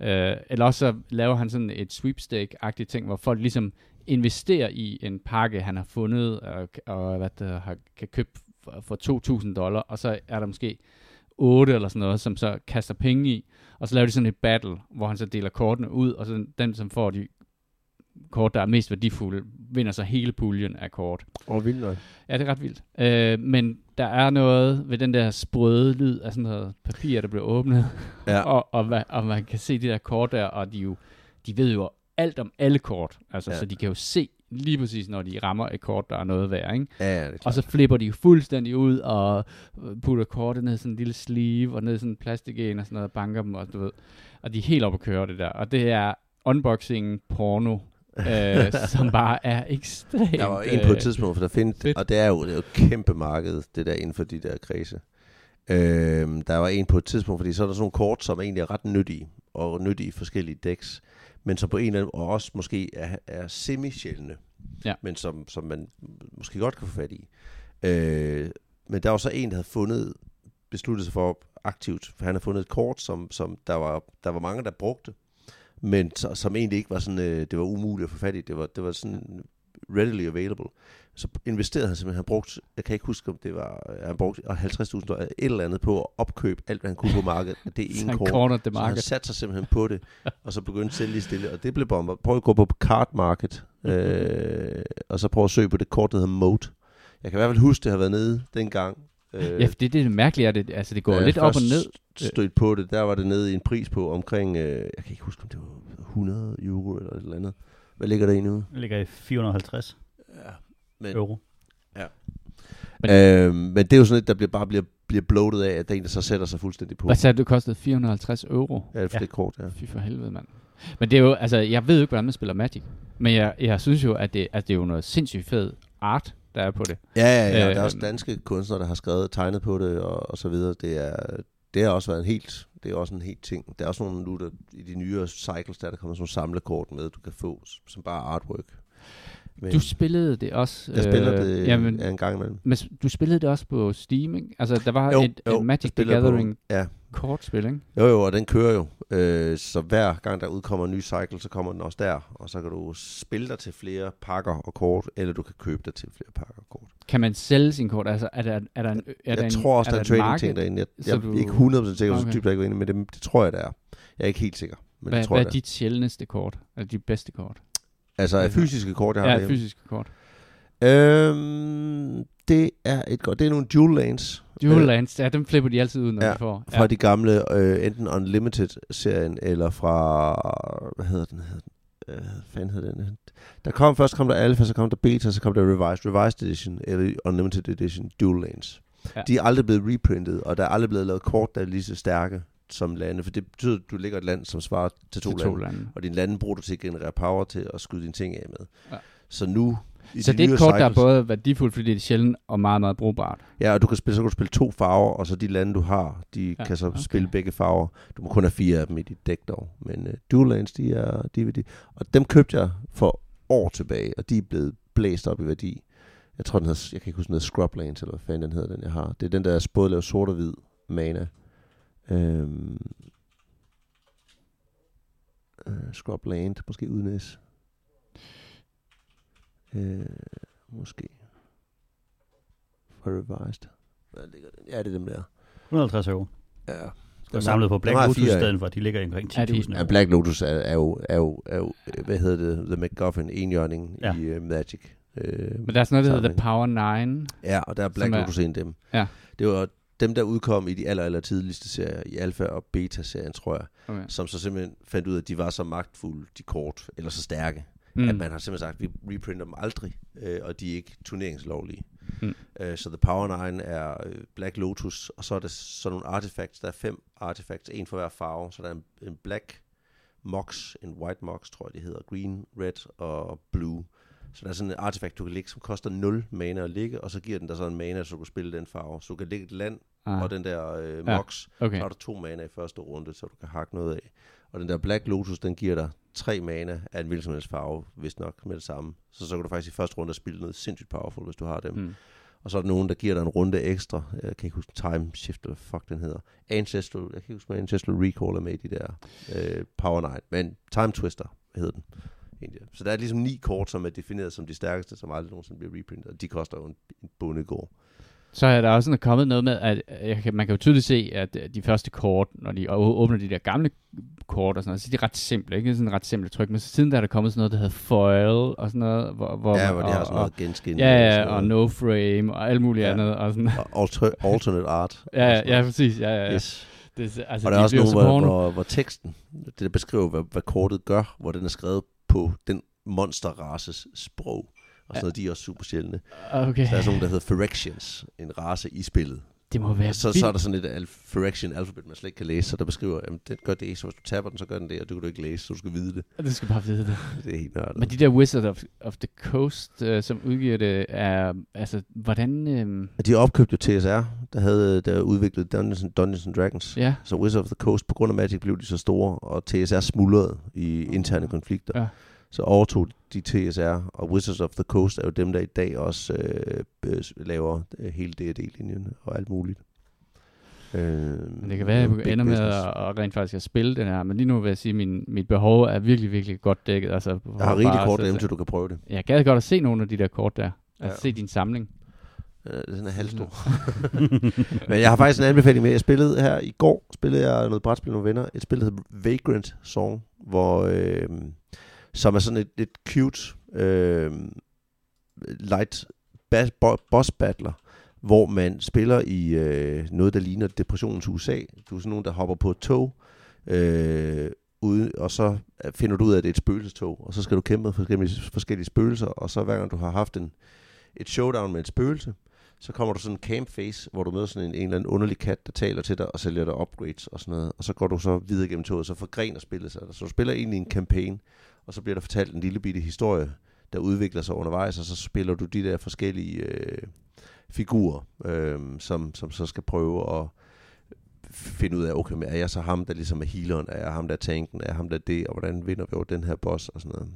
Øh, eller også så laver han sådan et sweepstake-agtigt ting, hvor folk ligesom investerer i en pakke, han har fundet, og, og hvad der har, kan købe for, for 2.000 dollar, og så er der måske 8 eller sådan noget, som så kaster penge i, og så laver de sådan et battle, hvor han så deler kortene ud, og så den, som får de kort, der er mest værdifulde, vinder så hele puljen af kort.
Oh, vildt nok.
Ja, det er ret vildt. Øh, men der er noget ved den der sprøde lyd af sådan noget papir, der bliver åbnet,
Ja.
og, og, hvad- og man kan se de der kort der, og de, jo, de ved jo alt om alle kort, altså,
Ja.
så de kan jo se lige præcis, når de rammer et kort, der er noget værd, ikke?
Ja, det er.
Og så flipper de jo fuldstændig ud, og øh, putter kortet ned i sådan en lille sleeve, og ned i sådan en plastik og sådan noget, og banker dem, og du ved. Og de er helt oppe at køre det der. Og det er unboxing porno, øh, som bare er ekstremt...
Der var en på et
øh,
tidspunkt, for der findes,
fedt.
og det er jo, det er jo et kæmpe marked, det der inden for de der kredse. Øhm, der var en på et tidspunkt, fordi så er der sådan nogle kort, som egentlig er ret nyttige, og nyttige i forskellige decks, men som på en eller anden, og også måske er, er semi-sjældne,
Ja.
men som, som man måske godt kan få fat i. Øh, men der var så en, der havde fundet, besluttet sig for aktivt, for han havde fundet et kort, som, som der, var, der var mange, der brugte, men så, som egentlig ikke var sådan, øh, det var umuligt at få fat i. Det var, det var sådan readily available. Så investerede han simpelthen, han brugte, jeg kan ikke huske, om det var, øh, han brugte 50.000 dollar, et eller andet på at opkøbe alt, hvad han kunne på markedet. Det er en kort. Så han satte sig simpelthen på det, og så begyndte at sælge lige stille. Og det blev bomber. Prøv at gå på card market, øh, og så prøv at søge på det kort, der hedder Moat. Jeg kan i hvert fald huske, det har været nede dengang. Øh,
Ja, for det, det er det mærkelige, er det, altså det går
da
lidt op og ned.
stødt på det, der var det nede i en pris på omkring, øh, jeg kan ikke huske, om det var 100 euro eller et eller andet. Hvad ligger der i nu?
Det ligger i 450
Ja. Men,
euro.
Men-
øh, men det er jo sådan et, der bliver, bare bliver, bliver bloated af, at der er en, der så sætter sig fuldstændig på.
Hvad sagde du, det kostede 450 euro?
Ja, for
Ja.
det kort, ja.
Fy for helvede, mand. Men det er jo, altså, jeg ved jo ikke, hvordan man spiller Magic. Men jeg, jeg synes jo, at det, at det er jo noget sindssygt fed art, der er på det.
Ja, ja, ja.
Øh,
der er også danske kunstnere, der har skrevet tegnet på det, og, og så videre. Det er, det har også været en helt, det er også en helt ting. Der er også nogle nu, der, i de nyere cycles, der er der kommer sådan nogle samlekort med, du kan få, som bare artwork. Men
Du spillede det også.
jeg spiller
øh,
det
Jamen,
ja, en gang imellem.
men du spillede det også på Steam, ikke? Altså, der var
Jo,
et,
jo,
et Magic the
på-
Gathering
Ja,
kortspil, ikke?
jo jo, og den kører jo. Øh, så hver gang der udkommer en ny cycle, så kommer den også der. Og så kan du spille dig til flere pakker og kort, eller du kan købe dig til flere pakker og kort.
Kan man sælge sin kort? Altså, er der, er der en, er der
jeg
en,
tror også,
er
der er en
et
trading
marked?
ting derinde. Jeg, jeg er
du-
ikke 100% sikker, okay. så dybt jeg ikke inde, men det, det tror jeg, det er. Jeg er ikke helt sikker, men
Hvad,
det tror
hvad
jeg,
er. dit sjældneste kort? Eller dit bedste kort?
Altså af fysiske kort, jeg har
Ja,
derhjemme.
fysiske kort.
Øhm, det er et godt. Det er nogle dual lanes.
Dual
øh,
Lands, ja, dem flipper de altid ud, når
ja,
de får.
Fra de gamle, øh, enten Unlimited-serien, eller fra, hvad hedder den? Hedder den? Øh, hvad fanden hedder den? Der kom først kom der Alpha, så kom der Beta, så kom der Revised. Revised Edition, eller Unlimited Edition, Dual Lanes.
Ja.
De er aldrig blevet reprintet, og der er aldrig blevet lavet kort, der er lige så stærke som lande, for det betyder, at du ligger et land, som svarer til to,
til
lande,
to lande.
og din lande bruger du til at generere power til at skyde dine ting af med.
Ja.
Så nu... i
Så
de
det er et kort, der er
cycles-
både værdifuldt, fordi det er sjældent, og meget, meget brugbart.
Ja, og du kan spille, så kan du spille to farver, og så de lande, du har, de
Ja,
kan så
okay.
spille begge farver. Du må kun have fire af dem i dit dæk dog. Men uh, dual lands, de er, de er værdi. Og dem købte jeg for år tilbage, og de er blevet blæst op i værdi. Jeg tror, den hedder, jeg kan ikke huske, den hedder Scrub Lands, eller hvad fanden den hedder, den jeg har. Det er den, der er både lavet sort og hvid mana. Øhm, uh, Scrub Land, måske uden S. Øh, måske. For Revised. Hvad ligger den? Ja, det er dem der.
150 euro.
Ja.
Det er samlet på Black Lotus i stedet for, at de ligger omkring
Er de-
10.000
Ja,
euro.
Black Lotus er, er, jo, er, jo, er jo, øh, hvad hedder det, The MacGuffin, enhjørning
Ja.
ja. i uh, Magic. Uh,
Men der er sådan noget, der hedder The. Power 9.
Ja, og der er Black
som er-
Lotus en af dem.
Ja.
Det var dem, der udkom i de aller, aller tidligste serier, i alfa og beta-serien, tror jeg,
Okay.
som så simpelthen fandt ud af, at de var så magtfulde, de kort, eller så stærke,
Mm.
at man har simpelthen sagt, at vi reprinter dem aldrig, øh, og de er ikke turneringslovlige.
Mm.
Øh, så The Power 9 er øh, Black Lotus, og så er der sådan nogle artifacts, der er fem artifacts, en for hver farve, så der er en, en Black Mox, en White Mox, tror jeg det hedder, Green, Red og Blue. Så der er sådan en artefakt, du kan lægge, som koster 0 mana at ligge, og så giver den dig så en mana, så du kan spille den farve. Så du kan lægge et land
Ah,
og den der øh,
Ja,
Mox,
okay.
så har du to mana i første runde, så du kan hakke noget af. Og den der Black Lotus, den giver dig tre mana af en hvilken som helst farve, hvis nok med det samme. Så så kan du faktisk i første runde spille noget sindssygt powerful, hvis du har dem.
Mm.
Og så er der nogen, der giver dig en runde ekstra. Jeg kan ikke huske Time Shift, eller fuck den hedder. Ancestral, jeg kan ikke huske, hvad Ancestral Recall er med i de der øh, Power Night. Men Time Twister hedder den. Egentlig. Så der er ligesom ni kort, som er defineret som de stærkeste, som aldrig nogensinde bliver reprintet. Og de koster jo en, en bondegård.
Så er der også sådan kommet noget med, at jeg man kan jo tydeligt se, at øh, de første kort, når de åbner de der gamle kort og sådan noget, så er de ret simple, ikke? Sådan ret simple tryk. Men så siden der er der kommet sådan noget, der hedder foil og sådan noget. Hvor, hvor
ja, hvor de
og,
har sådan noget
og,
genskin.
Ja, og
noget.
no frame og alt muligt
Ja.
andet. Og sådan.
Og alter, alternate art.
Ja,
og
ja, præcis. Ja, ja, ja.
Yes.
Det, er- altså,
og der er
de
også
bliver
nogle, hvor, hvor, hvor teksten, det der beskriver, hvad, hvad kortet gør, hvor den er skrevet på den monsterraces sprog. Og sådan noget, de er også super sjældne.
Okay,
Så der er sådan nogle, der hedder Phyrexians, en race i spillet.
Det må være
Og så,
vildt.
så er der sådan et al- Phyrexian alfabet, man slet ikke kan læse, så der beskriver, at det gør det, så hvis du taber den, så gør den det, og det kan du ikke læse, så du skal vide det.
Du skal bare vide det.
Det er helt nørdet.
Men de der Wizards of, of the Coast, uh, som udgiver det, er, altså, hvordan...
Og de har opkøbt jo TSR, der havde der udviklet Dungeons, and- Dungeons and Dragons.
ja,
Så Wizards of the Coast, på grund af Magic, blev de så store, og TSR smuldrede i interne konflikter.
Ja.
Så overtog de TSR, og Wizards of the Coast er jo dem, der i dag også øh, øh, laver øh, hele D&D-linjen og alt muligt. Øh,
men det kan være, at jeg ender med at, at rent faktisk at spille den her. Men lige nu vil jeg sige, at min, mit behov er virkelig, virkelig godt dækket. Altså,
Jeg har rigtig
bare
kort dem, til du kan prøve det.
Jeg gad godt at se nogle af de der kort der. Altså
Ja.
se din samling.
Øh, Det er halvstor. Men jeg har faktisk en anbefaling med. Jeg spillede her i går, spillede jeg noget brætspil med venner. Et spil, der hedder Vagrant Song, hvor, øh, som er sådan et lidt cute øh, light bas, bo, boss battler, hvor man spiller i øh, noget, der ligner depressionens USA. Du er sådan nogen, der hopper på et tog, øh, ude, og så finder du ud af, at det er et spøgelsestog, og så skal du kæmpe med forskellige, forskellige spøgelser, og så hver gang du har haft en, et showdown med et spøgelse, så kommer du sådan en camp face, hvor du møder sådan en, en eller anden underlig kat, der taler til dig og sælger dig upgrades og sådan noget. Og så går du så videre gennem toget, så forgrener spillet sig. Så du spiller egentlig en campaign, og så bliver der fortalt en lille bitte historie, der udvikler sig undervejs, og så spiller du de der forskellige øh, figurer, øh, som, som så skal prøve at finde ud af, okay, men er jeg så ham, der ligesom er healeren, er jeg ham, der er tanken, er jeg ham, der er det, og hvordan vinder vi over den her boss og sådan noget.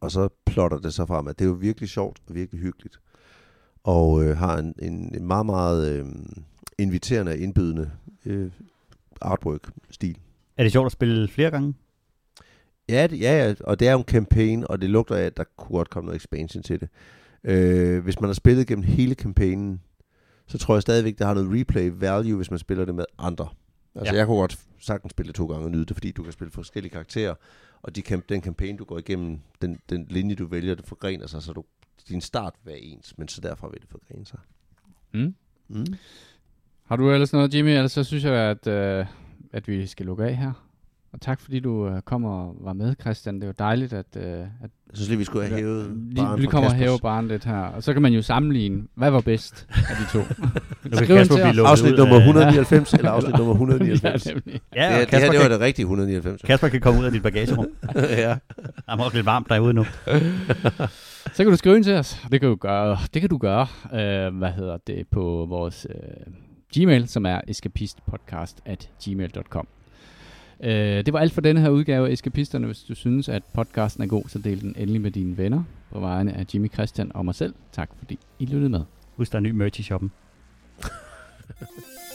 Og så plotter det så frem, at det er jo virkelig sjovt og virkelig hyggeligt og øh, har en, en, en meget, meget øh, inviterende og indbydende øh, artwork-stil.
Er det sjovt at spille flere gange?
Ja, det, ja, ja, og det er jo en campaign, og det lugter af, at der kunne godt komme noget expansion til det. Øh, hvis man har spillet gennem hele campaignen, så tror jeg stadigvæk, der har noget replay value, hvis man spiller det med andre. Altså,
Ja.
jeg kunne godt sagtens spille det to gange og nyde det, fordi du kan spille forskellige karakterer, og de camp, den campaign, du går igennem, den, den linje, du vælger, det forgrener sig, så du, din start vil være ens, men så derfra vil det forgrene sig.
Mm.
Mm.
Har du ellers noget, Jimmy? Ellers så synes jeg, at, øh, at vi skal lukke af her. Og tak fordi du øh, kom og var med, Christian. Det var dejligt, at, øh, at
Jeg synes lige, vi skulle have hævet
lige, vi kommer og hæve barn lidt her. Og så kan man jo sammenligne, hvad var bedst af de to.
Nu kan Kasper
til
blive
Afsnit nummer
af-
199, eller afsnit nummer 199.
ja, nemlig.
Ja,
det,
og
det her,
Kasper,
det var
kan,
det rigtige 199.
Kasper kan komme ud af dit bagagerum.
ja.
Der er også lidt varmt derude nu.
Så kan du skrive ind til os. Det kan du gøre, det kan du gøre øh, hvad hedder det, på vores øh, Gmail, som er escapistpodcast at gmail.com. Øh, det var alt for denne her udgave af Escapisterne. Hvis du synes, at podcasten er god, så del den endelig med dine venner. På vegne af Jimmy Christian og mig selv. Tak fordi I lyttede med.
Husk, der er ny merch i shoppen.